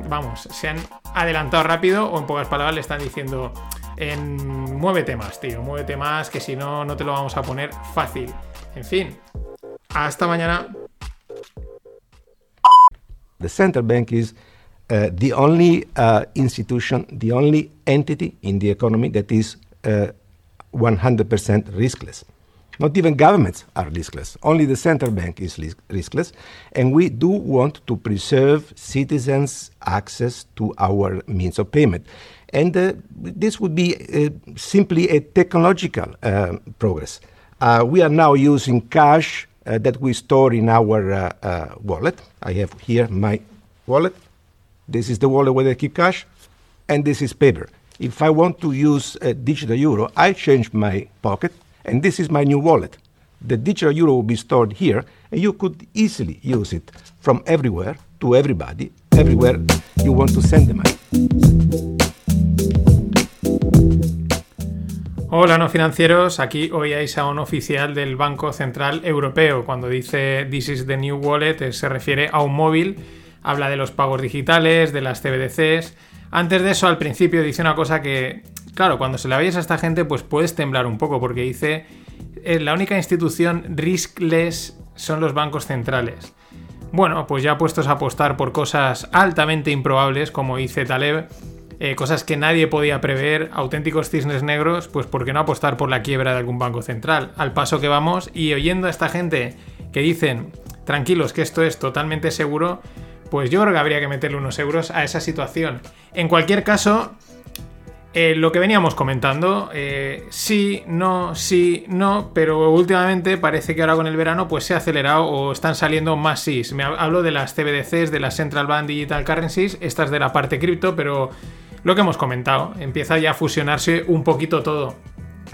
vamos, se han adelantado rápido o en pocas palabras le están diciendo en, muévete más, tío, muévete más, que si no, no te lo vamos a poner fácil. En fin, hasta mañana. The central bank is uh, the only uh, institution, the only entity in the economy that is uh, 100% riskless. Not even governments are riskless. Only the central bank is riskless. And we do want to preserve citizens' access to our means of payment. And uh, this would be uh, simply a technological uh, progress. Uh, we are now using cash uh, that we store in our uh, wallet. I have here my wallet. This is the wallet where I keep cash, and this is paper. If I want to use a digital euro, I change my pocket and this is my new wallet. The digital euro will be stored here, and you could easily use it from everywhere to everybody, everywhere you want to send the money. Hola no financieros, aquí oíais a un oficial del Banco Central Europeo. Cuando dice This is the new wallet eh, se refiere a un móvil, habla de los pagos digitales, de las CBDCs. Antes de eso, al principio dice una cosa que Claro, cuando se la veis a esta gente, pues puedes temblar un poco, porque dice, eh, la única institución riskless son los bancos centrales. Bueno, pues ya puestos a apostar por cosas altamente improbables, como dice Taleb, eh, cosas que nadie podía prever, auténticos cisnes negros, pues ¿por qué no apostar por la quiebra de algún banco central? Al paso que vamos y oyendo a esta gente que dicen, tranquilos, que esto es totalmente seguro, pues yo creo que habría que meterle unos euros a esa situación. En cualquier caso, Eh, lo que veníamos comentando, eh, sí, no, sí, no, pero últimamente parece que ahora con el verano pues se ha acelerado o están saliendo más sís. Me hablo de las CBDCs, de las Central Bank Digital Currencies, estas de la parte cripto, pero lo que hemos comentado, empieza ya a fusionarse un poquito todo.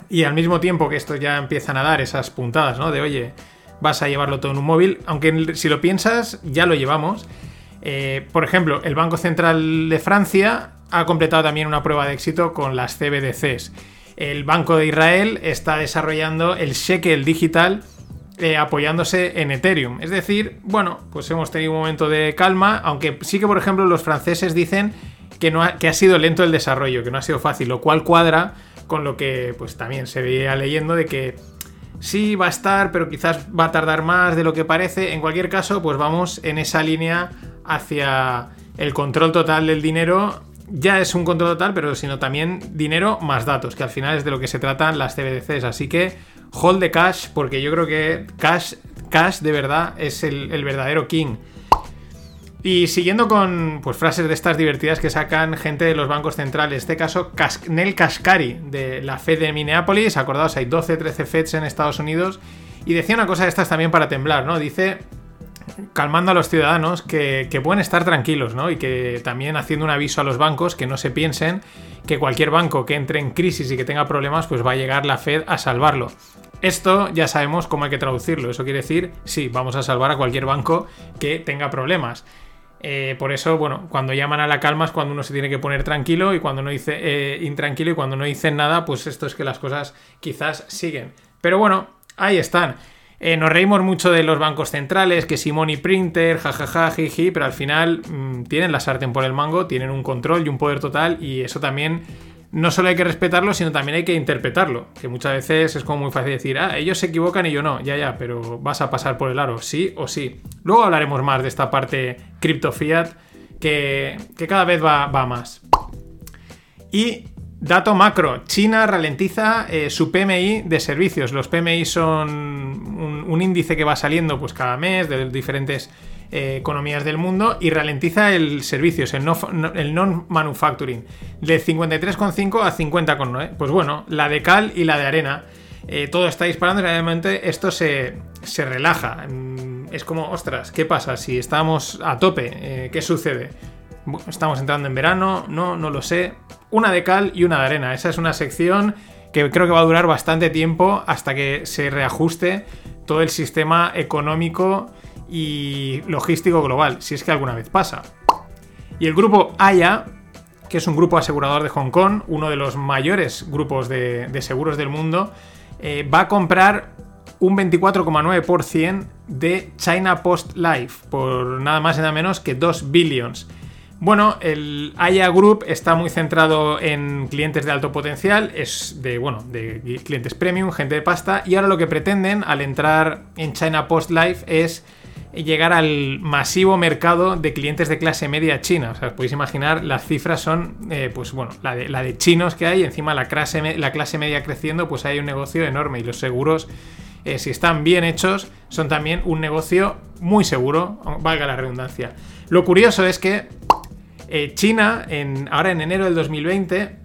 Y al mismo tiempo que estos ya empiezan a dar esas puntadas, ¿no? De oye, vas a llevarlo todo en un móvil, aunque si lo piensas, ya lo llevamos. Eh, por ejemplo, el Banco Central de Francia ha completado también una prueba de éxito con las CBDCs. El Banco de Israel está desarrollando el shekel digital eh, apoyándose en Ethereum. Es decir, bueno, pues hemos tenido un momento de calma, aunque sí que, por ejemplo, los franceses dicen que, no ha, que ha sido lento el desarrollo, que no ha sido fácil, lo cual cuadra con lo que pues también se veía leyendo de que sí va a estar, pero quizás va a tardar más de lo que parece. En cualquier caso, pues vamos en esa línea hacia el control total del dinero. Ya es un control total, pero sino también dinero más datos, que al final es de lo que se tratan las CBDCs. Así que hold de cash, porque yo creo que cash, cash de verdad es el, verdadero king. Y siguiendo con pues, frases de estas divertidas que sacan gente de los bancos centrales, en este caso Nel Kashkari de la Fed de Minneapolis, acordaos, hay 12, 13 Feds en Estados Unidos, y decía una cosa de estas también para temblar, ¿no? Dice calmando a los ciudadanos que, pueden estar tranquilos, ¿no? Y que también haciendo un aviso a los bancos que no se piensen que cualquier banco que entre en crisis y que tenga problemas, pues va a llegar la Fed a salvarlo. Esto ya sabemos cómo hay que traducirlo. Eso quiere decir, sí, vamos a salvar a cualquier banco que tenga problemas. Eh, por eso, bueno, cuando llaman a la calma es cuando uno se tiene que poner tranquilo y cuando no dice eh, intranquilo y cuando no dicen nada, pues esto es que las cosas quizás siguen. Pero bueno, ahí están. Eh, nos reímos mucho de los bancos centrales, que si Money Printer, jajaja, jiji, pero al final mm, tienen la sartén por el mango, tienen un control y un poder total y eso también no solo hay que respetarlo, sino también hay que interpretarlo, que muchas veces es como muy fácil decir, ah, ellos se equivocan y yo no, ya, ya, pero vas a pasar por el aro, sí o sí. Luego hablaremos más de esta parte cripto fiat que, cada vez va, va más. Y Dato macro, China ralentiza eh, su PMI de servicios. Los PMI son un, índice que va saliendo pues, cada mes de diferentes eh, economías del mundo y ralentiza el servicios, el non-manufacturing, de 53,5 a 50,9. Pues bueno, la de cal y la de arena. Eh, todo está disparando y realmente esto se, se, relaja. Mm, es como, ostras, ¿qué pasa? Si estamos a tope, ¿qué sucede? Estamos entrando en verano, no, no lo sé. Una de cal y una de arena. Esa es una sección que creo que va a durar bastante tiempo hasta que se reajuste todo el sistema económico y logístico global, si es que alguna vez pasa. Y el grupo AYA, que es un grupo asegurador de Hong Kong, uno de los mayores grupos de, seguros del mundo, eh, va a comprar un 24,9% de China Post Life por nada más y nada menos que 2 billions. Bueno, el Aya Group está muy centrado en clientes de alto potencial, es de, bueno, de clientes premium, gente de pasta, y ahora lo que pretenden al entrar en China Post Life es llegar al masivo mercado de clientes de clase media china. O sea, os podéis imaginar, las cifras son, eh, pues bueno, la de, chinos que hay, encima la clase, la clase media creciendo, pues hay un negocio enorme y los seguros, eh, si están bien hechos, son también un negocio muy seguro, valga la redundancia. Lo curioso es que eh, China, en, ahora en enero del 2020,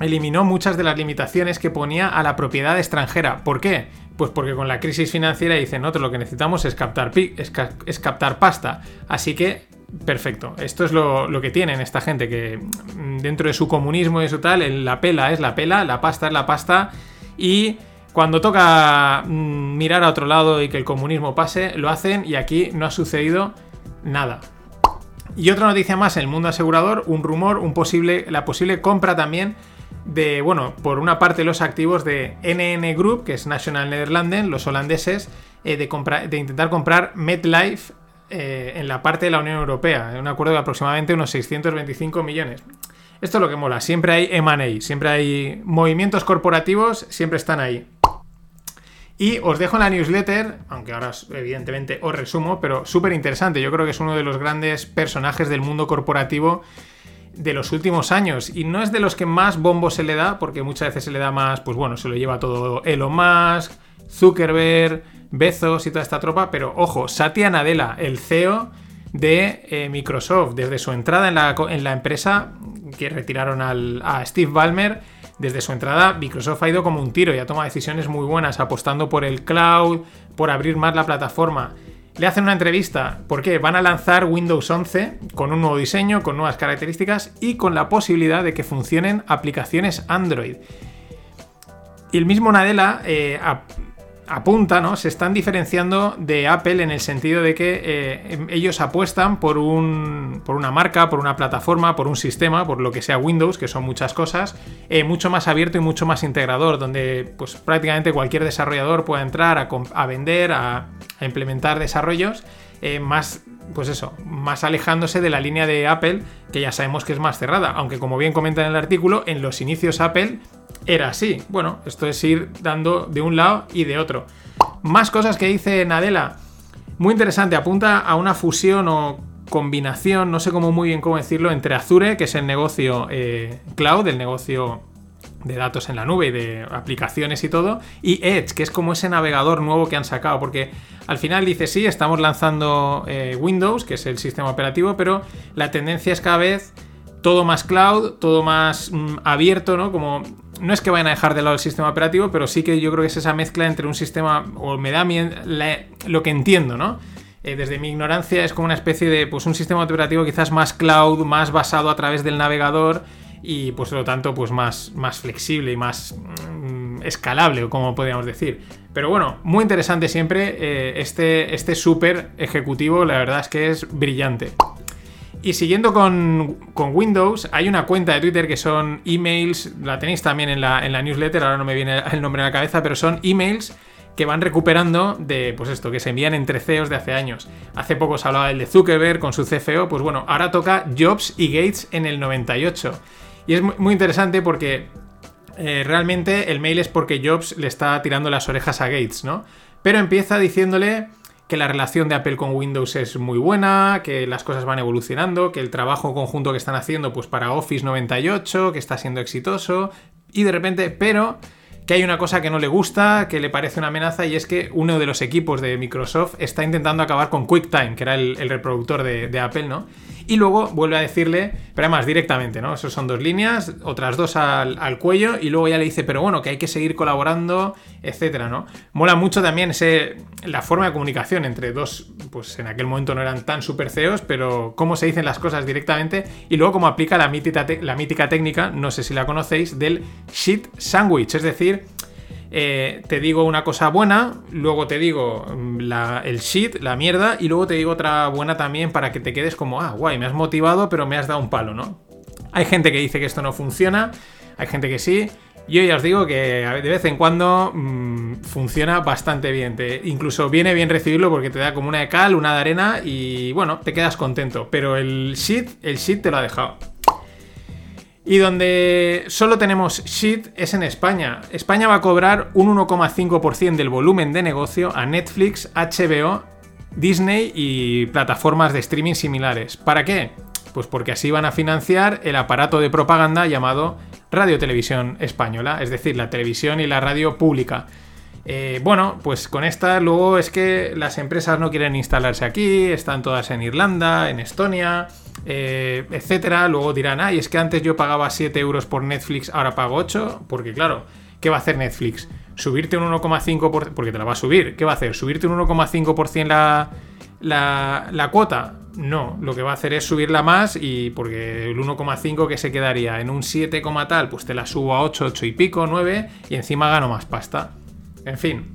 eliminó muchas de las limitaciones que ponía a la propiedad extranjera. ¿Por qué? Pues porque con la crisis financiera dicen, nosotros lo que necesitamos es captar, es, captar pasta. Así que, perfecto. Esto es lo, que tienen esta gente, que mm, dentro de su comunismo y su tal, la pela es la pela, la pasta es la pasta. Y cuando toca mm, mirar a otro lado y que el comunismo pase, lo hacen y aquí no ha sucedido nada. Y otra noticia más en el mundo asegurador, un rumor, un posible, la posible compra también de, bueno, por una parte los activos de NN Group, que es National Netherlands, los holandeses, eh, de, de intentar comprar MetLife eh, en la parte de la Unión Europea, en un acuerdo de aproximadamente unos 625 millones. Esto es lo que mola, siempre hay M&A, siempre hay movimientos corporativos, siempre están ahí. Y os dejo en la newsletter, aunque ahora evidentemente os resumo, pero súper interesante. Yo creo que es uno de los grandes personajes del mundo corporativo de los últimos años. Y no es de los que más bombo se le da, porque muchas veces se le da más, pues bueno, se lo lleva todo Elon Musk, Zuckerberg, Bezos y toda esta tropa. Pero ojo, Satya Nadella, el CEO de eh, Microsoft, desde su entrada en la, en la empresa, que retiraron al, a Steve Ballmer, desde su entrada Microsoft ha ido como un tiro y ha tomado decisiones muy buenas, apostando por el cloud, por abrir más la plataforma. Le hacen una entrevista porque van a lanzar Windows 11 con un nuevo diseño, con nuevas características y con la posibilidad de que funcionen aplicaciones Android. Y el mismo Nadella eh, apunta, ¿no? Se están diferenciando de Apple en el sentido de que eh, ellos apuestan por, un, por una marca, por una plataforma, por un sistema, por lo que sea Windows, que son muchas cosas, eh, mucho más abierto y mucho más integrador, donde pues prácticamente cualquier desarrollador pueda entrar a, vender, a, implementar desarrollos eh, más pues eso, más alejándose de la línea de Apple, que ya sabemos que es más cerrada, aunque como bien comenta en el artículo, en los inicios Apple era así. Bueno, esto es ir dando de un lado y de otro. Más cosas que dice Nadella. Muy interesante, apunta a una fusión o combinación, no sé cómo muy bien cómo decirlo, entre Azure, que es el negocio eh, cloud, el negocio de datos en la nube y de aplicaciones y todo, y Edge, que es como ese navegador nuevo que han sacado, porque al final dice, sí, estamos lanzando eh, Windows, que es el sistema operativo, pero la tendencia es cada vez todo más cloud, todo más mm, abierto, ¿no? Como no es que vayan a dejar de lado el sistema operativo, pero sí que yo creo que es esa mezcla entre un sistema, o me da lo que entiendo, ¿no? Eh, desde mi ignorancia es como una especie de, pues un sistema operativo quizás más cloud, más basado a través del navegador y pues por lo tanto pues más, más flexible y más mm, escalable, como podríamos decir. Pero bueno, muy interesante siempre eh, este, este súper ejecutivo, la verdad es que es brillante. Y siguiendo con, Windows, hay una cuenta de Twitter que son emails, la tenéis también en la, en la newsletter, ahora no me viene el nombre a la cabeza, pero son emails que van recuperando de, pues esto, que se envían entre CEOs de hace años. Hace poco se hablaba del de Zuckerberg con su CFO, pues bueno, ahora toca Jobs y Gates en el 98. Y es muy interesante porque eh, realmente el mail es porque Jobs le está tirando las orejas a Gates, ¿no? Pero empieza diciéndole que la relación de Apple con Windows es muy buena, que las cosas van evolucionando, que el trabajo conjunto que están haciendo pues para Office 98, que está siendo exitoso, y de repente, pero que hay una cosa que no le gusta, que le parece una amenaza, y es que uno de los equipos de Microsoft está intentando acabar con QuickTime, que era el, reproductor de, Apple, ¿no? Y luego vuelve a decirle, pero además directamente, ¿no? Esos son dos líneas, otras dos al, cuello, y luego ya le dice, pero bueno, que hay que seguir colaborando, etcétera, ¿no? Mola mucho también la forma de comunicación entre dos, pues en aquel momento no eran tan super CEOs, pero cómo se dicen las cosas directamente, y luego cómo aplica la mítica, la mítica técnica, no sé si la conocéis, del shit sandwich, es decir, eh, te digo una cosa buena, luego te digo mm, el shit, la mierda, y luego te digo otra buena también para que te quedes como, ah, guay, me has motivado, pero me has dado un palo, ¿no? Hay gente que dice que esto no funciona, hay gente que sí. Yo ya os digo que de vez en cuando mm, funciona bastante bien. incluso viene bien recibirlo porque te da como una de cal, una de arena y bueno, te quedas contento. Pero el shit, el shit te lo ha dejado. Y donde solo tenemos shit es en España. España va a cobrar un 1,5% del volumen de negocio a Netflix, HBO, Disney y plataformas de streaming similares. ¿Para qué? Pues porque así van a financiar el aparato de propaganda llamado Radio Televisión Española, es decir, la televisión y la radio pública. Eh, bueno, pues con esta luego es que las empresas no quieren instalarse aquí, están todas en Irlanda, en Estonia, eh, etcétera. Luego dirán, ay, es que antes yo pagaba 7 euros por Netflix, ahora pago 8, porque claro, ¿qué va a hacer Netflix? Subirte un 1,5%, porque te la va a subir, ¿qué va a hacer? ¿Subirte un 1,5% la, la, la cuota? No, lo que va a hacer es subirla más y porque el 1,5 que se quedaría en un 7, tal, pues te la subo a 8, 8 y pico, 9 y encima gano más pasta. En fin.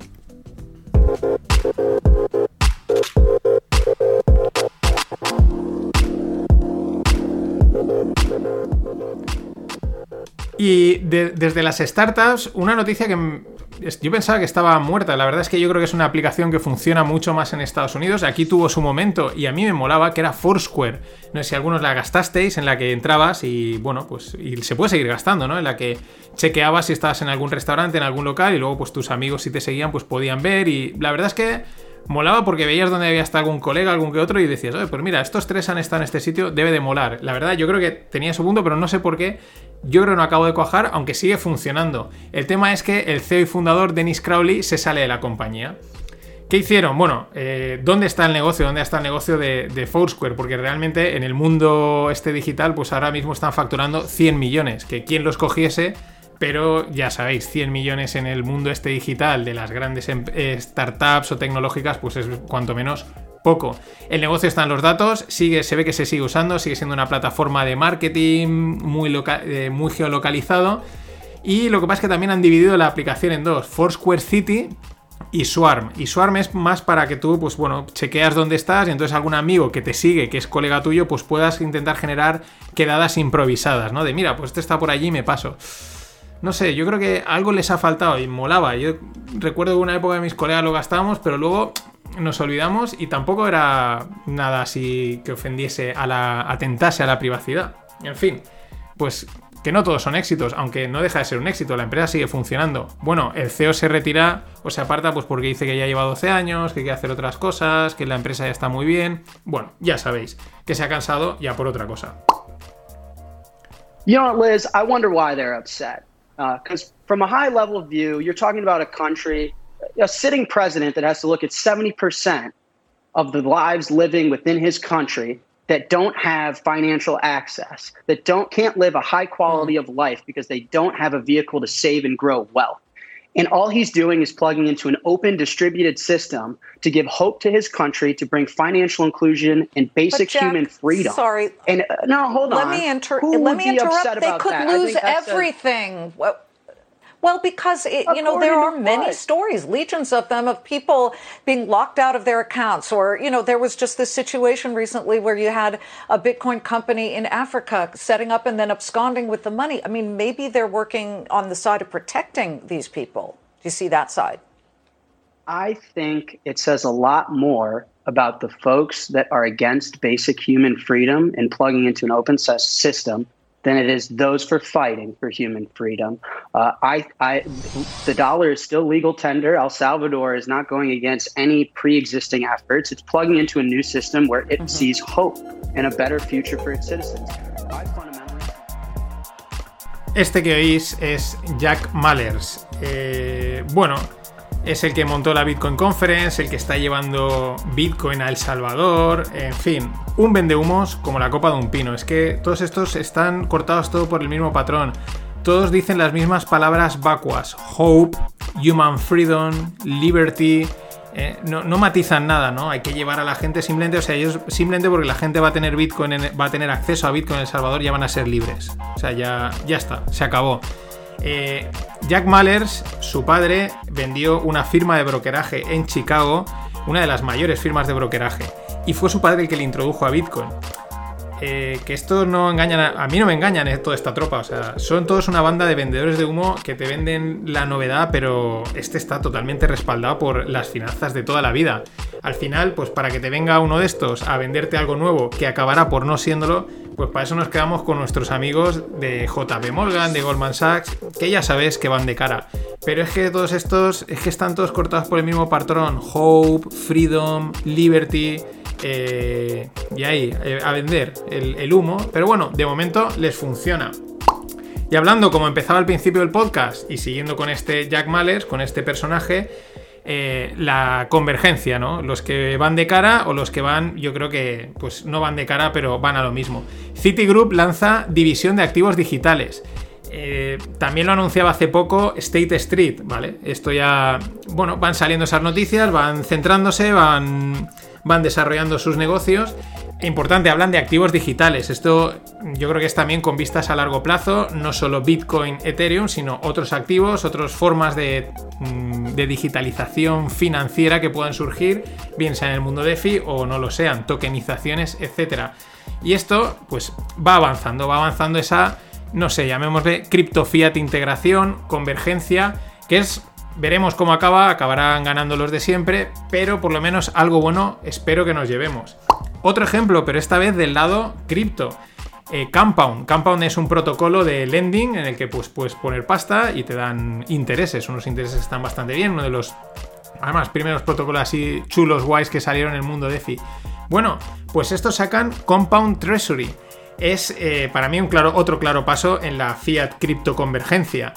Y desde las startups, una noticia que yo pensaba que estaba muerta. La verdad es que yo creo que es una aplicación que funciona mucho más en Estados Unidos. Aquí tuvo su momento y a mí me molaba que era Foursquare. No sé si algunos la gastasteis, en la que entrabas y bueno, pues y se puede seguir gastando, ¿no? En la que chequeabas si estabas en algún restaurante, en algún local y luego pues tus amigos si te seguían pues podían ver y la verdad es que molaba porque veías donde había estado algún colega, algún que otro, y decías, oye, pues mira, estos tres han estado en este sitio, debe de molar. La verdad, yo creo que tenía su punto, pero no sé por qué. Yo creo que no acabo de cuajar, aunque sigue funcionando. El tema es que el CEO y fundador, Dennis Crowley, se sale de la compañía. ¿Qué hicieron? Bueno, eh, ¿dónde está el negocio? ¿Dónde está el negocio de, de, Foursquare? Porque realmente en el mundo este digital, pues ahora mismo están facturando 100 millones. Que quien los cogiese, pero ya sabéis, 100 millones en el mundo este digital de las grandes em, eh, startups o tecnológicas, pues es cuanto menos poco. El negocio está en los datos, sigue, se ve que se sigue usando, sigue siendo una plataforma de marketing muy, eh, muy geolocalizado. Y lo que pasa es que también han dividido la aplicación en dos, Foursquare City y Swarm. Y Swarm es más para que tú, pues bueno, chequeas dónde estás y entonces algún amigo que te sigue, que es colega tuyo, pues puedas intentar generar quedadas improvisadas, ¿no? De mira, pues este está por allí y me paso. No sé, yo creo que algo les ha faltado y molaba. Yo recuerdo que una época de mis colegas lo gastábamos, pero luego nos olvidamos y tampoco era nada así que ofendiese a la. atentase a la privacidad. En fin, pues que no todos son éxitos, aunque no deja de ser un éxito, la empresa sigue funcionando. Bueno, el CEO se retira o se aparta pues porque dice que ya lleva 12 años, que quiere hacer otras cosas, que la empresa ya está muy bien. Bueno, ya sabéis, que se ha cansado ya por otra cosa. You know, Liz, I wonder why they're upset. Because uh, from a high level view, you're talking about a country, a sitting president that has to look at 70% of the lives living within his country that don't have financial access, that don't can't live a high quality of life because they don't have a vehicle to save and grow wealth. And all he's doing is plugging into an open distributed system to give hope to his country, to bring financial inclusion and basic Jack, human freedom. Sorry. And uh, no, hold let on. Me inter- Who let me interrupt. They could that? Lose that's a- everything. Well, because it, you know there are many what? stories, legions of them, of people being locked out of their accounts, or you know there was just this situation recently where you had a Bitcoin company in Africa setting up and then absconding with the money. I mean, maybe they're working on the side of protecting these people. Do you see that side? I think it says a lot more about the folks that are against basic human freedom and plugging into an open system than it is those for fighting for human freedom. Uh, I, I, the dollar is still legal tender. El Salvador is not going against any pre-existing efforts. It's plugging into a new system where it sees hope and a better future for its citizens. I fundamentally Este que oís es Jack Mallers. Eh, bueno, es el que montó la Bitcoin Conference, el que está llevando Bitcoin a El Salvador, en fin, un vendehumos como la copa de un pino. Es que todos estos están cortados todo por el mismo patrón. Todos dicen las mismas palabras vacuas: hope, human freedom, liberty. eh, no, no matizan nada, ¿no? Hay que llevar a la gente simplemente, o sea, ellos simplemente porque la gente va a tener Bitcoin, va a tener acceso a Bitcoin en El Salvador, ya van a ser libres. O sea, ya, ya está, se acabó. Eh, Jack Mallers, su padre, vendió una firma de brokeraje en Chicago, una de las mayores firmas de brokeraje, y fue su padre el que le introdujo a Bitcoin. Eh, que esto no engañan a, mí no me engañan eh, toda esta tropa, o sea, son todos una banda de vendedores de humo que te venden la novedad, pero este está totalmente respaldado por las finanzas de toda la vida. Al final, pues para que te venga uno de estos a venderte algo nuevo que acabará por no siéndolo, pues para eso nos quedamos con nuestros amigos de JP Morgan, de Goldman Sachs, que ya sabes que van de cara. Pero es que todos estos, es que están todos cortados por el mismo patrón. Hope, Freedom, Liberty. Eh, y ahí, eh, a vender el, humo. Pero bueno, de momento les funciona. Y hablando como empezaba al principio del podcast y siguiendo con este Jack Mallers, con este personaje, eh, la convergencia, ¿no? Los que van de cara o los que van, yo creo que pues no van de cara, pero van a lo mismo. Citigroup lanza división de activos digitales. También lo anunciaba hace poco State Street, ¿vale? Esto ya, bueno, van saliendo esas noticias, van centrándose, van, van desarrollando sus negocios. Importante, hablan de activos digitales. Esto yo creo que es también con vistas a largo plazo, no solo Bitcoin, Ethereum, sino otros activos, otras formas de, mm, de digitalización financiera que puedan surgir, bien sea en el mundo DeFi o no lo sean, tokenizaciones, etcétera. Y esto, pues, va avanzando, va avanzando esa, no sé, llamémosle cripto fiat integración, convergencia, que es Veremos cómo acaba, acabarán ganando los de siempre, pero por lo menos algo bueno espero que nos llevemos. Otro ejemplo, pero esta vez del lado cripto. Eh, Compound. Compound es un protocolo de lending en el que pues, puedes poner pasta y te dan intereses. Unos intereses están bastante bien. Uno de los además primeros protocolos así chulos, guays que salieron en el mundo DeFi. Bueno, pues estos sacan Compound Treasury. Es eh, para mí un claro, otro claro paso en la fiat cripto convergencia.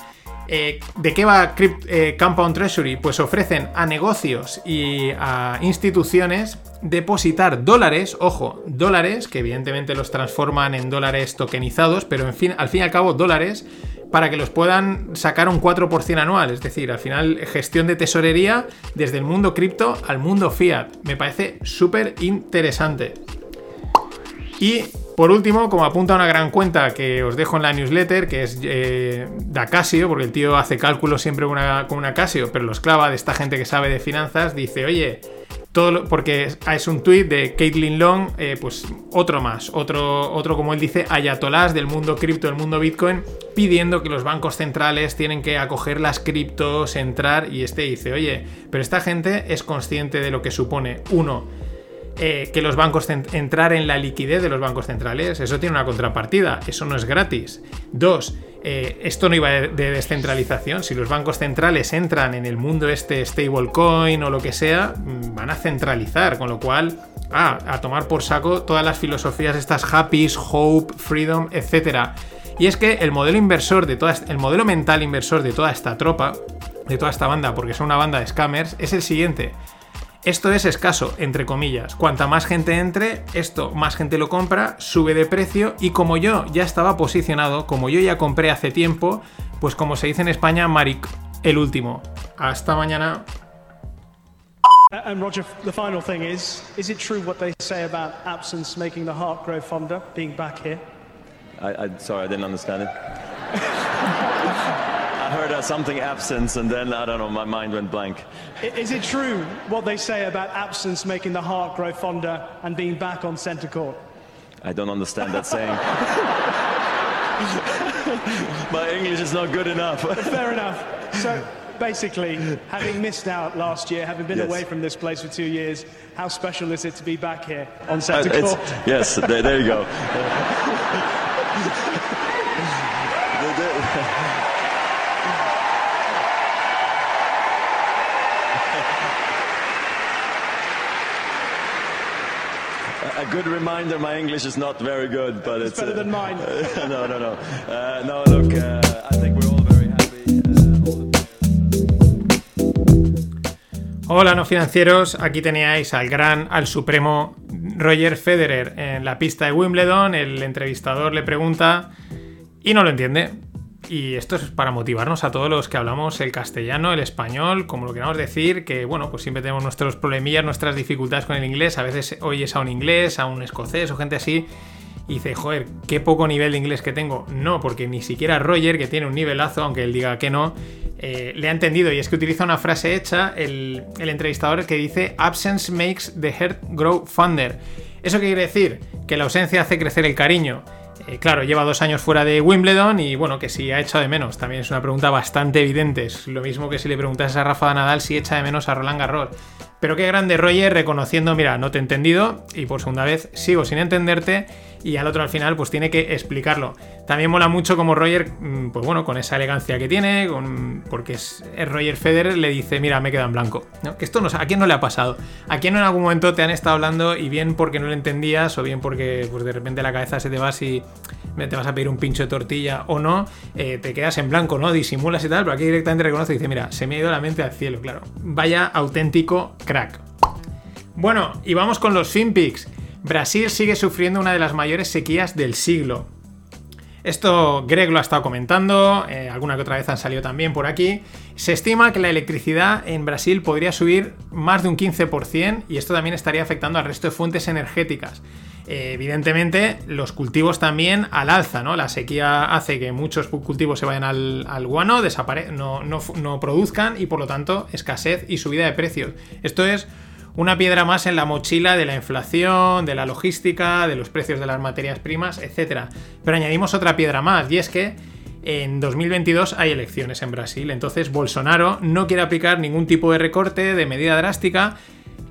Eh, ¿De qué va Crypt, eh, Compound Treasury? Pues ofrecen a negocios y a instituciones depositar dólares, ojo, dólares, que evidentemente los transforman en dólares tokenizados, pero en fin, al fin y al cabo dólares, para que los puedan sacar un 4% anual. Es decir, al final gestión de tesorería desde el mundo cripto al mundo fiat. Me parece súper interesante. Y por último, como apunta una gran cuenta que os dejo en la newsletter, que es eh, Dacasio, porque el tío hace cálculos siempre con una, Casio, pero los clava de esta gente que sabe de finanzas, dice, oye, todo lo- porque es, es un tuit de Caitlin Long, eh, pues otro más, otro, otro, como él dice, ayatolás del mundo cripto, del mundo Bitcoin, pidiendo que los bancos centrales tienen que acoger las criptos, entrar, y este dice, oye, pero esta gente es consciente de lo que supone, uno, eh, que los bancos entrar en la liquidez de los bancos centrales, eso tiene una contrapartida, eso no es gratis. Dos, eh, esto no iba de, de descentralización. Si los bancos centrales entran en el mundo este stablecoin o lo que sea, mm, van a centralizar, con lo cual, ah, a tomar por saco todas las filosofías estas happy, hope, freedom, etcétera. Y es que el modelo inversor de toda el modelo mental inversor de toda esta tropa, de toda esta banda, porque son una banda de scammers, es el siguiente. Esto es escaso, entre comillas. Cuanta más gente entre, esto más gente lo compra, sube de precio y como yo ya estaba posicionado, como yo ya compré hace tiempo, pues como se dice en España, Maric, el último. Hasta mañana. And Roger, the final thing is, is it true what they say about absence making the heart grow fonder, being back here? I, I, sorry, I didn't understand it. [laughs] I heard uh, something absence, and then I don't know. My mind went blank. Is it true what they say about absence making the heart grow fonder and being back on centre court? I don't understand that saying. [laughs] My English is not good enough. Fair enough. So [laughs] basically, having missed out last year, having been Yes. away from this place for two years, how special is it to be back here on Uh, centre court? yes, there, there you go. [laughs] A- good reminder, my English is not very good, but it's, better uh, than mine. [laughs] no, no, no. Uh, no, look, uh, I think we're all very happy. Hola, no financieros. Aquí teníais al gran, al supremo Roger Federer en la pista de Wimbledon. El entrevistador le pregunta y no lo entiende. Y esto es para motivarnos a todos los que hablamos el castellano, el español, como lo queramos decir, que bueno, pues siempre tenemos nuestros problemillas, nuestras dificultades con el inglés. A veces oyes a un inglés, a un escocés o gente así. Y dice, joder, qué poco nivel de inglés que tengo. No, porque ni siquiera Roger, que tiene un nivelazo, aunque él diga que no, eh, le ha entendido. Y es que utiliza una frase hecha, el, el entrevistador, que dice, absence makes the heart grow fonder. ¿Eso qué quiere decir? Que la ausencia hace crecer el cariño. Eh, claro, lleva dos años fuera de Wimbledon y bueno, que si ha echado de menos. También es una pregunta bastante evidente. Es lo mismo que si le preguntas a Rafa Nadal si echa de menos a Roland Garros. Pero qué grande Roger reconociendo, mira, no te he entendido y por segunda vez sigo sin entenderte y al otro al final pues tiene que explicarlo. También mola mucho como Roger, mm, pues bueno, con esa elegancia que tiene, con, porque es, Roger Federer, le dice, mira, me queda en blanco. ¿no? Que esto no, a quién no le ha pasado. A quién en algún momento te han estado hablando y bien porque no lo entendías o bien porque pues de repente la cabeza se te va si te vas a pedir un pincho de tortilla o no, eh, te quedas en blanco, ¿no? Disimulas y tal, pero aquí directamente reconoce y dice, mira, se me ha ido la mente al cielo, claro. Vaya auténtico crack. Bueno, y vamos con los FinPix. Brasil sigue sufriendo una de las mayores sequías del siglo. Esto Greg lo ha estado comentando, eh, alguna que otra vez han salido también por aquí. Se estima que la electricidad en Brasil podría subir más de un 15% y esto también estaría afectando al resto de fuentes energéticas. Eh, evidentemente, los cultivos también al alza, ¿no? La sequía hace que muchos cultivos se vayan al, guano, no, no, no produzcan y por lo tanto escasez y subida de precios. Esto es una piedra más en la mochila de la inflación, de la logística, de los precios de las materias primas, etc. Pero añadimos otra piedra más, y es que en 2022 hay elecciones en Brasil, entonces Bolsonaro no quiere aplicar ningún tipo de recorte, de medida drástica,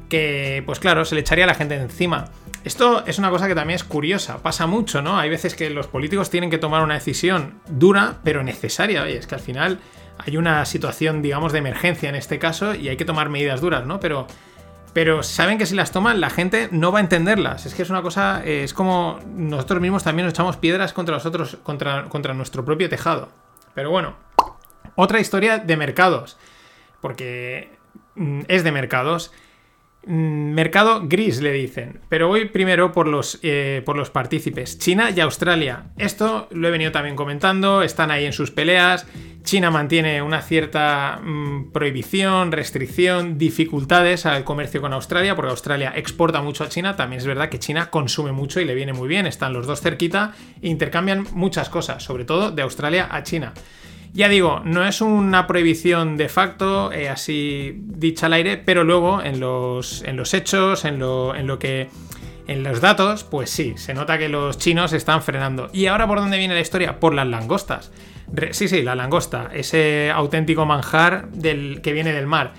que pues claro, se le echaría a la gente encima. Esto es una cosa que también es curiosa, pasa mucho, ¿no? Hay veces que los políticos tienen que tomar una decisión dura, pero necesaria. Oye, es que al final hay una situación, digamos, de emergencia en este caso y hay que tomar medidas duras, ¿no? Pero pero saben que si las toman la gente no va a entenderlas. Es que es una cosa, eh, es como nosotros mismos también nos echamos piedras contra nosotros, contra, nuestro propio tejado. Pero bueno, otra historia de mercados, porque mm, es de mercados. Mm, Mercado gris le dicen, pero voy primero por los, eh, por los partícipes, China y Australia. Esto lo he venido también comentando, están ahí en sus peleas. China mantiene una cierta mm, prohibición, restricción, dificultades al comercio con Australia, porque Australia exporta mucho a China. También es verdad que China consume mucho y le viene muy bien. Están los dos cerquita e intercambian muchas cosas, sobre todo de Australia a China. Ya digo, no es una prohibición de facto, eh, así dicha al aire, pero luego en los, en los hechos, en lo, en lo que. En los datos, pues sí, se nota que los chinos están frenando. ¿Y ahora por dónde viene la historia? Por las langostas. Sí, sí, la langosta, ese auténtico manjar del, que viene del mar.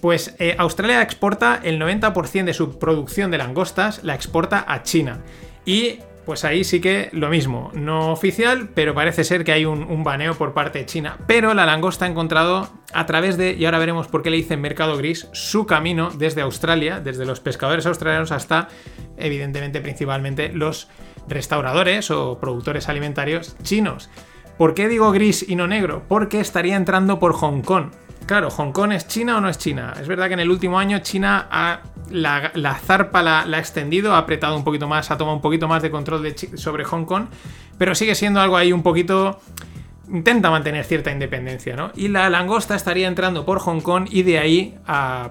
Pues eh, Australia exporta el 90% de su producción de langostas, la exporta a China. Y pues ahí sí que lo mismo, no oficial, pero parece ser que hay un, baneo por parte de China. Pero la langosta ha encontrado a través de, y ahora veremos por qué le dicen mercado gris, su camino desde Australia, desde los pescadores australianos hasta, evidentemente, principalmente los restauradores o productores alimentarios chinos. ¿Por qué digo gris y no negro? Porque estaría entrando por Hong Kong. Claro, ¿Hong Kong es China o no es China? Es verdad que en el último año China ha, la, zarpa la, ha extendido, ha apretado un poquito más, ha tomado un poquito más de control sobre Hong Kong, pero sigue siendo algo ahí un poquito... Intenta mantener cierta independencia, ¿no? Y la langosta estaría entrando por Hong Kong y de ahí a...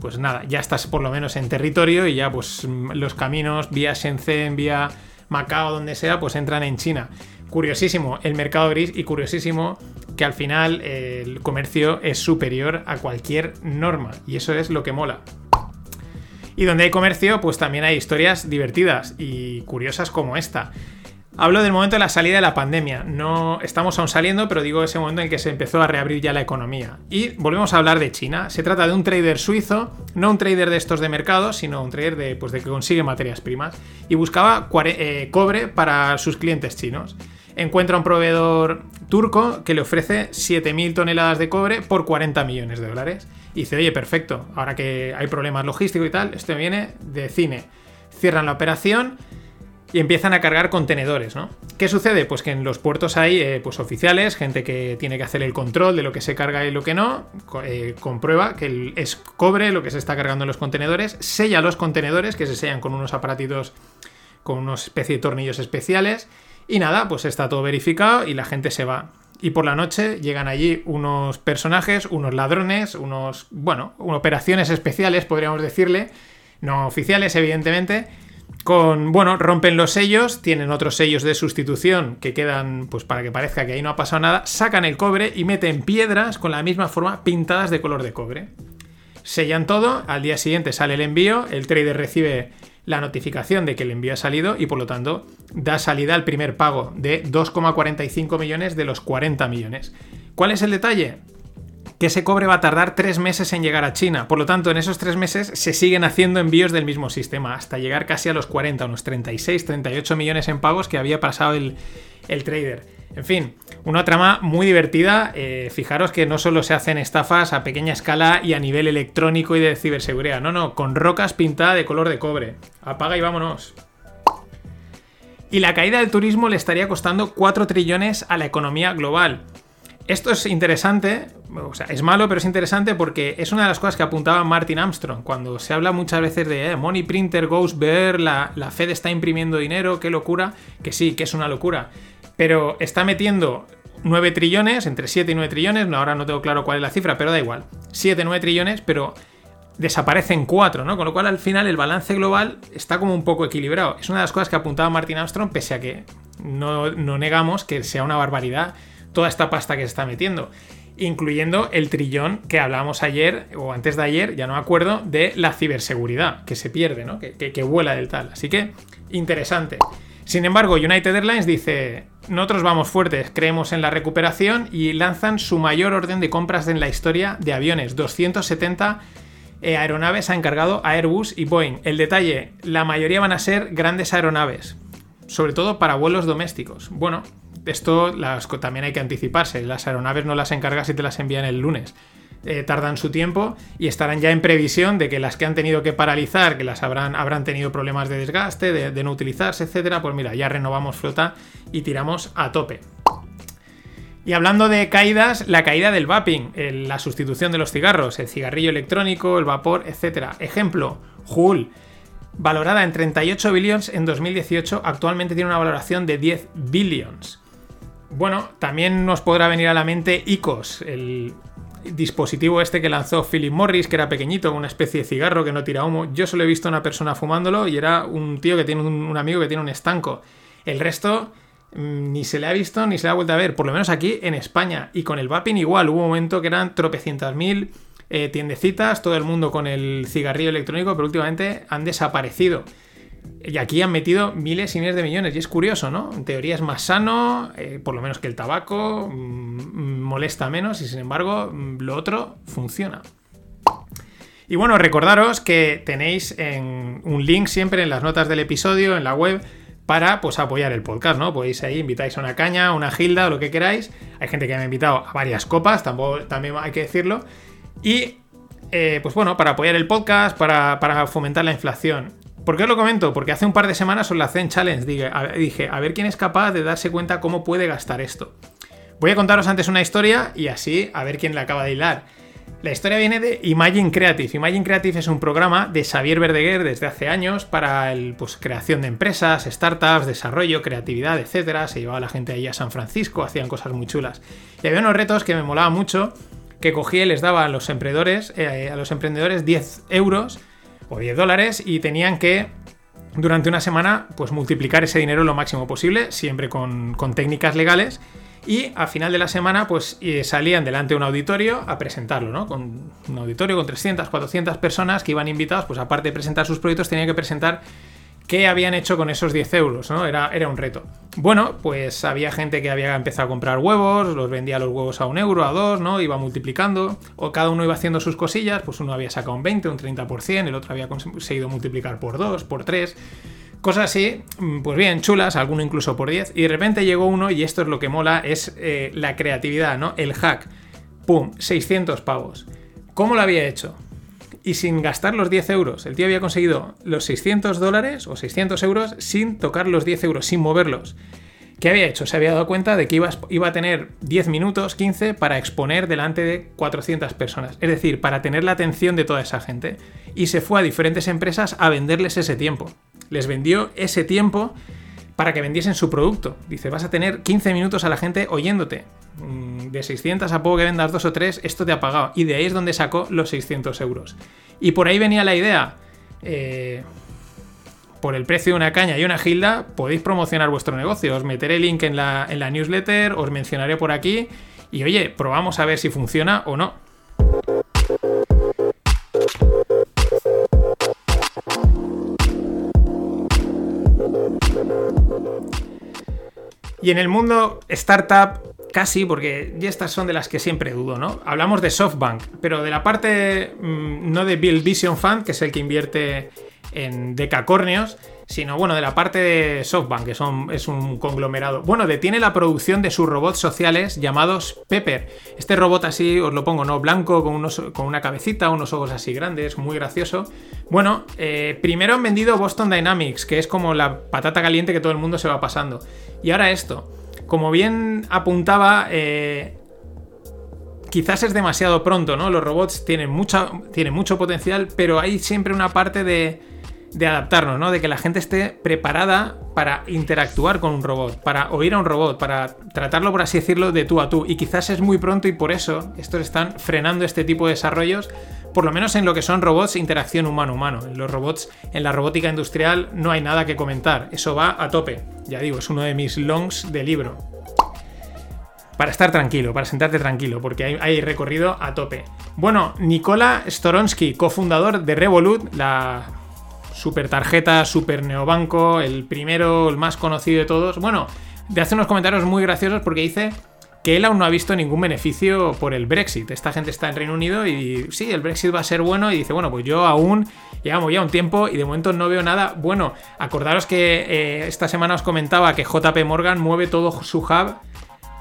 Pues nada, ya estás por lo menos en territorio y ya pues los caminos vía Shenzhen, vía Macao, donde sea, pues entran en China. Curiosísimo el mercado gris y curiosísimo que al final eh, el comercio es superior a cualquier norma y eso es lo que mola. Y donde hay comercio, pues también hay historias divertidas y curiosas como esta. Hablo del momento de la salida de la pandemia. No estamos aún saliendo, pero digo ese momento en que se empezó a reabrir ya la economía. Y volvemos a hablar de China. Se trata de un trader suizo, no un trader de estos de mercado, sino un trader de, pues, de que consigue materias primas. Y buscaba eh, cobre para sus clientes chinos. Encuentra un proveedor turco que le ofrece 7.000 toneladas de cobre por 40 millones de dólares. Y dice, oye, perfecto, ahora que hay problemas logísticos y tal, esto viene de cine. Cierran la operación y empiezan a cargar contenedores, ¿no? ¿Qué sucede? Pues que en los puertos hay eh, pues oficiales, gente que tiene que hacer el control de lo que se carga y lo que no, eh, comprueba que es cobre lo que se está cargando en los contenedores, sella los contenedores que se sellan con unos aparatitos, con una especie de tornillos especiales y nada, pues está todo verificado y la gente se va. Y por la noche llegan allí unos personajes, unos ladrones, unos, bueno, operaciones especiales, podríamos decirle, no oficiales, evidentemente, con, bueno, rompen los sellos, tienen otros sellos de sustitución que quedan, pues para que parezca que ahí no ha pasado nada, sacan el cobre y meten piedras con la misma forma pintadas de color de cobre. Sellan todo, al día siguiente sale el envío, el trader recibe la notificación de que el envío ha salido y por lo tanto da salida al primer pago de 2,45 millones de los 40 millones. ¿Cuál es el detalle? que ese cobre va a tardar tres meses en llegar a China. Por lo tanto, en esos tres meses se siguen haciendo envíos del mismo sistema, hasta llegar casi a los 40, unos 36, 38 millones en pagos que había pasado el, el trader. En fin, una trama muy divertida. Eh, fijaros que no solo se hacen estafas a pequeña escala y a nivel electrónico y de ciberseguridad, no, no, con rocas pintadas de color de cobre. Apaga y vámonos. Y la caída del turismo le estaría costando 4 trillones a la economía global. Esto es interesante, o sea, es malo, pero es interesante porque es una de las cosas que apuntaba Martin Armstrong. Cuando se habla muchas veces de eh, Money Printer Goes Bear, la, la Fed está imprimiendo dinero, qué locura, que sí, que es una locura. Pero está metiendo 9 trillones, entre 7 y 9 trillones, ahora no tengo claro cuál es la cifra, pero da igual. 7, 9 trillones, pero desaparecen 4, ¿no? Con lo cual al final el balance global está como un poco equilibrado. Es una de las cosas que apuntaba Martin Armstrong, pese a que no, no negamos que sea una barbaridad toda esta pasta que se está metiendo. Incluyendo el trillón que hablábamos ayer o antes de ayer, ya no me acuerdo, de la ciberseguridad, que se pierde, ¿no? Que, que vuela del tal. Así que, interesante. Sin embargo, United Airlines dice, nosotros vamos fuertes, creemos en la recuperación y lanzan su mayor orden de compras en la historia de aviones, 270 eh, aeronaves ha encargado a Airbus y Boeing. El detalle, la mayoría van a ser grandes aeronaves, sobre todo para vuelos domésticos. Bueno, esto las, también hay que anticiparse, las aeronaves no las encargas y te las envían el lunes. Eh, tardan su tiempo y estarán ya en previsión de que las que han tenido que paralizar, que las habrán, habrán tenido problemas de desgaste, de, no utilizarse, etcétera, pues mira, ya renovamos flota y tiramos a tope. Y hablando de caídas, la caída del vaping, la sustitución de los cigarros, el cigarrillo electrónico, el vapor, etc. Ejemplo, Hull, valorada en 38 billions en 2018, actualmente tiene una valoración de 10 billions. Bueno, también nos podrá venir a la mente ICOS, el dispositivo este que lanzó Philip Morris, que era pequeñito, una especie de cigarro que no tira humo. Yo solo he visto a una persona fumándolo y era un tío que tiene un, amigo que tiene un estanco. El resto mm, ni se le ha visto ni se le ha vuelto a ver, por lo menos aquí en España. Y con el vaping igual, hubo un momento que eran tropecientas mil eh, tiendecitas, todo el mundo con el cigarrillo electrónico, pero últimamente han desaparecido. Y aquí han metido miles y miles de millones. Y es curioso, ¿no? En teoría es más sano, eh, por lo menos que el tabaco, mm, molesta menos y sin embargo mm, lo otro funciona. Y bueno, recordaros que tenéis en un link siempre en las notas del episodio, en la web, para pues apoyar el podcast, ¿no? Podéis ahí, invitáis a una caña, una gilda, o lo que queráis. Hay gente que me ha invitado a varias copas, tampoco, también hay que decirlo. Y eh, pues bueno, para apoyar el podcast, para fomentar la inflación. ¿Por qué os lo comento? Porque hace un par de semanas os la en challenge. Dije a, ver quién es capaz de darse cuenta cómo puede gastar esto. Voy a contaros antes una historia y así a ver quién la acaba de hilar. La historia viene de Imagine Creative. Imagine Creative es un programa de Xavier Verdeguer desde hace años para el, pues, creación de empresas, startups, desarrollo, creatividad, etc. Se llevaba la gente ahí a San Francisco, hacían cosas muy chulas. Y había unos retos que me molaban mucho, que cogía y les daba a los emprendedores, eh, a los emprendedores 10 euros o 10 dólares y tenían que durante una semana pues multiplicar ese dinero lo máximo posible, siempre con, con técnicas legales. Y a final de la semana, pues eh, salían delante de un auditorio a presentarlo, ¿no? Con un auditorio con 300, 400 personas que iban invitados, pues aparte de presentar sus proyectos, tenían que presentar qué habían hecho con esos 10 euros, ¿no? Era, era un reto. Bueno, pues había gente que había empezado a comprar huevos, los vendía los huevos a un euro, a dos, ¿no? Iba multiplicando, o cada uno iba haciendo sus cosillas, pues uno había sacado un 20, un 30%, el otro había conseguido multiplicar por 2, por 3. Cosas así, mm, pues bien, chulas, alguno incluso por 10. Y de repente llegó uno, y esto es lo que mola, es eh, la creatividad, ¿no? El hack. ¡Pum! 600 pavos. ¿Cómo lo había hecho? Y sin gastar los 10 euros. El tío había conseguido los 600 dólares o 600 euros sin tocar los 10 euros, sin moverlos. ¿Qué había hecho? Se había dado cuenta de que iba, iba a tener 10 minutos, 15, para exponer delante de 400 personas. Es decir, para tener la atención de toda esa gente. Y se fue a diferentes empresas a venderles ese tiempo. Les vendió ese tiempo para que vendiesen su producto. Dice, vas a tener 15 minutos a la gente oyéndote. Mm, De 600 a poco que vendas dos o tres, esto te ha pagado. Y de ahí es donde sacó los 600 euros. Y por ahí venía la idea. eh, por el precio de una caña y una gilda, podéis promocionar vuestro negocio. Os meteré el link en la, en la newsletter, os mencionaré por aquí. Y oye, probamos a ver si funciona o no. Y en el mundo startup, casi, porque estas son de las que siempre dudo, ¿no? Hablamos de SoftBank, pero de la parte mm, no de Bill Vision Fund, que es el que invierte en decacornios, sino bueno, de la parte de SoftBank, que son, es un conglomerado. Bueno, detiene la producción de sus robots sociales llamados Pepper. Este robot así, os lo pongo, ¿no? Blanco, con, una cabecita, unos ojos así grandes, muy gracioso. Bueno, eh, primero han vendido Boston Dynamics, que es como la patata caliente que todo el mundo se va pasando. Y ahora esto. Como bien apuntaba, eh, quizás es demasiado pronto, ¿no? Los robots tienen, tienen mucho potencial, pero hay siempre una parte de, de adaptarnos, ¿no? De que la gente esté preparada para interactuar con un robot, para oír a un robot, para tratarlo, por así decirlo, de tú a tú. Y quizás es muy pronto y por eso estos están frenando este tipo de desarrollos, por lo menos en lo que son robots interacción humano-humano. En los robots, en la robótica industrial no hay nada que comentar, eso va a tope. Ya digo, es uno de mis longs de libro para estar tranquilo, para sentarte tranquilo, porque hay, hay, recorrido a tope. Bueno, Nicola Storonsky, cofundador de Revolut, la super tarjeta, super neobanco, el primero, el más conocido de todos. Bueno, de hace unos comentarios muy graciosos porque dice que él aún no ha visto ningún beneficio por el Brexit. Esta gente está en Reino Unido y sí, el Brexit va a ser bueno y dice, bueno, pues yo aún llevamos ya un tiempo y de momento no veo nada bueno. Acordaros que eh, esta semana os comentaba que JP Morgan mueve todo su hub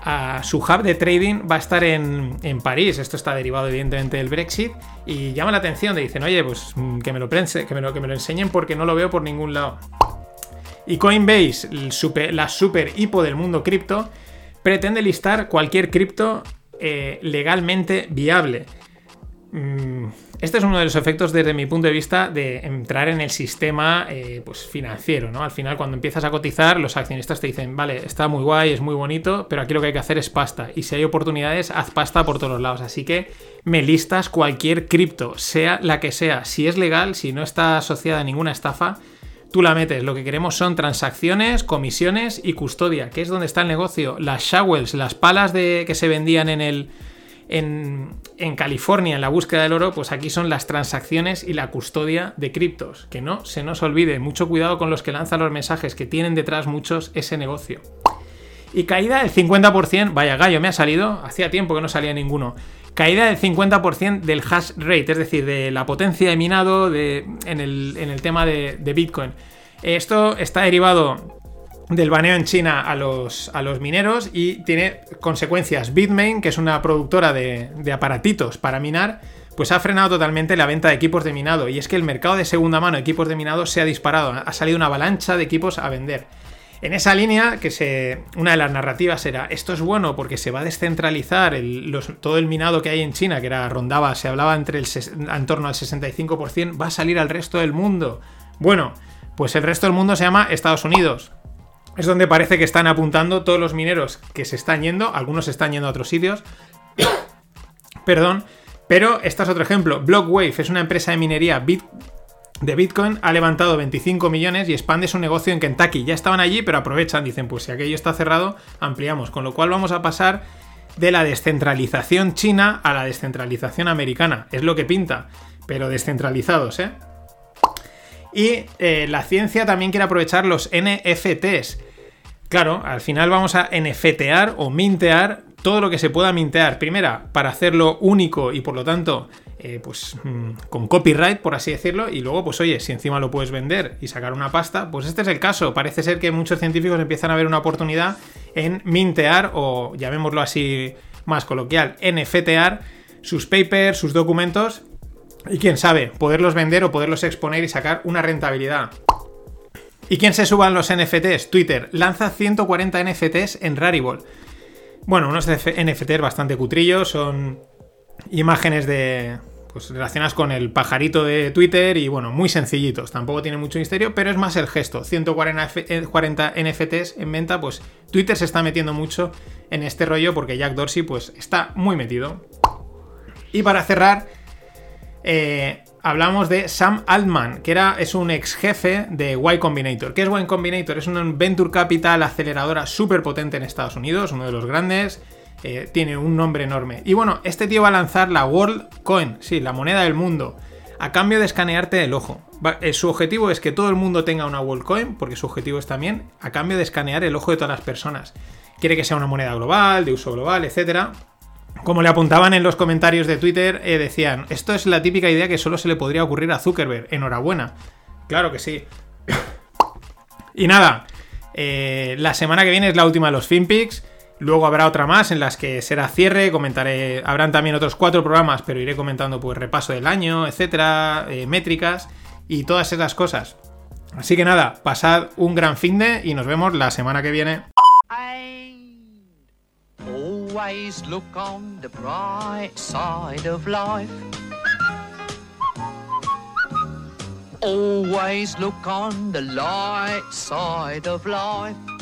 a su hub de trading va a estar en, en, París. Esto está derivado, evidentemente, del Brexit. Y llama la atención. De dicen, oye, pues que me lo prense, que me lo, que me lo enseñen porque no lo veo por ningún lado. Y Coinbase, la super hipo del mundo cripto, pretende listar cualquier cripto eh, legalmente viable. Mm, este es uno de los efectos desde mi punto de vista de entrar en el sistema eh, pues, financiero, ¿no? Al final cuando empiezas a cotizar los accionistas te dicen, vale, está muy guay, es muy bonito, pero aquí lo que hay que hacer es pasta. Y si hay oportunidades, haz pasta por todos los lados. Así que me listas cualquier cripto, sea la que sea. Si es legal, si no está asociada a ninguna estafa, tú la metes. Lo que queremos son transacciones, comisiones y custodia, que es donde está el negocio. Las shovels, las palas de, que se vendían en el en, California en la búsqueda del oro, pues aquí son las transacciones y la custodia de criptos. Que no se nos olvide, mucho cuidado con los que lanzan los mensajes, que tienen detrás muchos ese negocio. Y caída del 50%, vaya gallo, me ha salido, hacía tiempo que no salía ninguno. Caída del 50% del hash rate, es decir, de la potencia de minado en, el, tema de Bitcoin. Esto está derivado del baneo en China a los, a los mineros y tiene consecuencias. Bitmain, que es una productora de, aparatitos para minar, pues ha frenado totalmente la venta de equipos de minado. Y es que el mercado de segunda mano de equipos de minado se ha disparado. Ha salido una avalancha de equipos a vender. En esa línea, que se, una de las narrativas era, esto es bueno porque se va a descentralizar todo el minado que hay en China, que era rondaba, se hablaba entre el, en torno al 65%, va a salir al resto del mundo. Bueno, pues el resto del mundo se llama Estados Unidos es donde parece que están apuntando todos los mineros que se están yendo, algunos se están yendo a otros sitios. [coughs] Perdón, pero este es otro ejemplo. Blockwave es una empresa de minería de Bitcoin, ha levantado 25 millones y expande su negocio en Kentucky. Ya estaban allí, pero aprovechan, dicen, pues si aquello está cerrado, ampliamos. Con lo cual vamos a pasar de la descentralización china a la descentralización americana. Es lo que pinta, pero descentralizados, ¿eh? Y eh, la ciencia también quiere aprovechar los NFTs. Claro, al final vamos a NFTear o mintear todo lo que se pueda mintear. Primera, para hacerlo único y por lo tanto, eh, pues mm, con copyright, por así decirlo. Y luego, pues oye, si encima lo puedes vender y sacar una pasta, pues este es el caso. Parece ser que muchos científicos empiezan a ver una oportunidad en mintear o, llamémoslo así más coloquial, NFTear sus papers, sus documentos. Y quién sabe, poderlos vender o poderlos exponer y sacar una rentabilidad. ¿Y quién se suban los NFTs? Twitter lanza 140 NFTs en Rarible. Bueno, unos NFTs bastante cutrillos, son imágenes de pues relacionadas con el pajarito de Twitter y bueno, muy sencillitos, tampoco tiene mucho misterio, pero es más el gesto. 140 NFTs en venta, pues Twitter se está metiendo mucho en este rollo porque Jack Dorsey pues está muy metido. Y para cerrar, eh, hablamos de Sam Altman, que era, es un ex jefe de Y Combinator. ¿Qué es Y Combinator? Es un venture capital aceleradora súper potente en Estados Unidos, uno de los grandes. Eh, tiene un nombre enorme. Y bueno, este tío va a lanzar la World Coin, sí, la moneda del mundo, a cambio de escanearte el ojo. Eh, su objetivo es que todo el mundo tenga una World Coin, porque su objetivo es también a cambio de escanear el ojo de todas las personas. Quiere que sea una moneda global, de uso global, etcétera. Como le apuntaban en los comentarios de Twitter, eh, decían, esto es la típica idea que solo se le podría ocurrir a Zuckerberg. Enhorabuena. Claro que sí. y nada, eh, la semana que viene es la última de los FinPix. Luego habrá otra más en las que será cierre, comentaré, habrán también otros cuatro programas, pero iré comentando pues repaso del año, etcétera, eh, métricas y todas esas cosas. Así que nada, pasad un gran fin de y nos vemos la semana que viene. Always look on the bright side of life. Always look on the light side of life.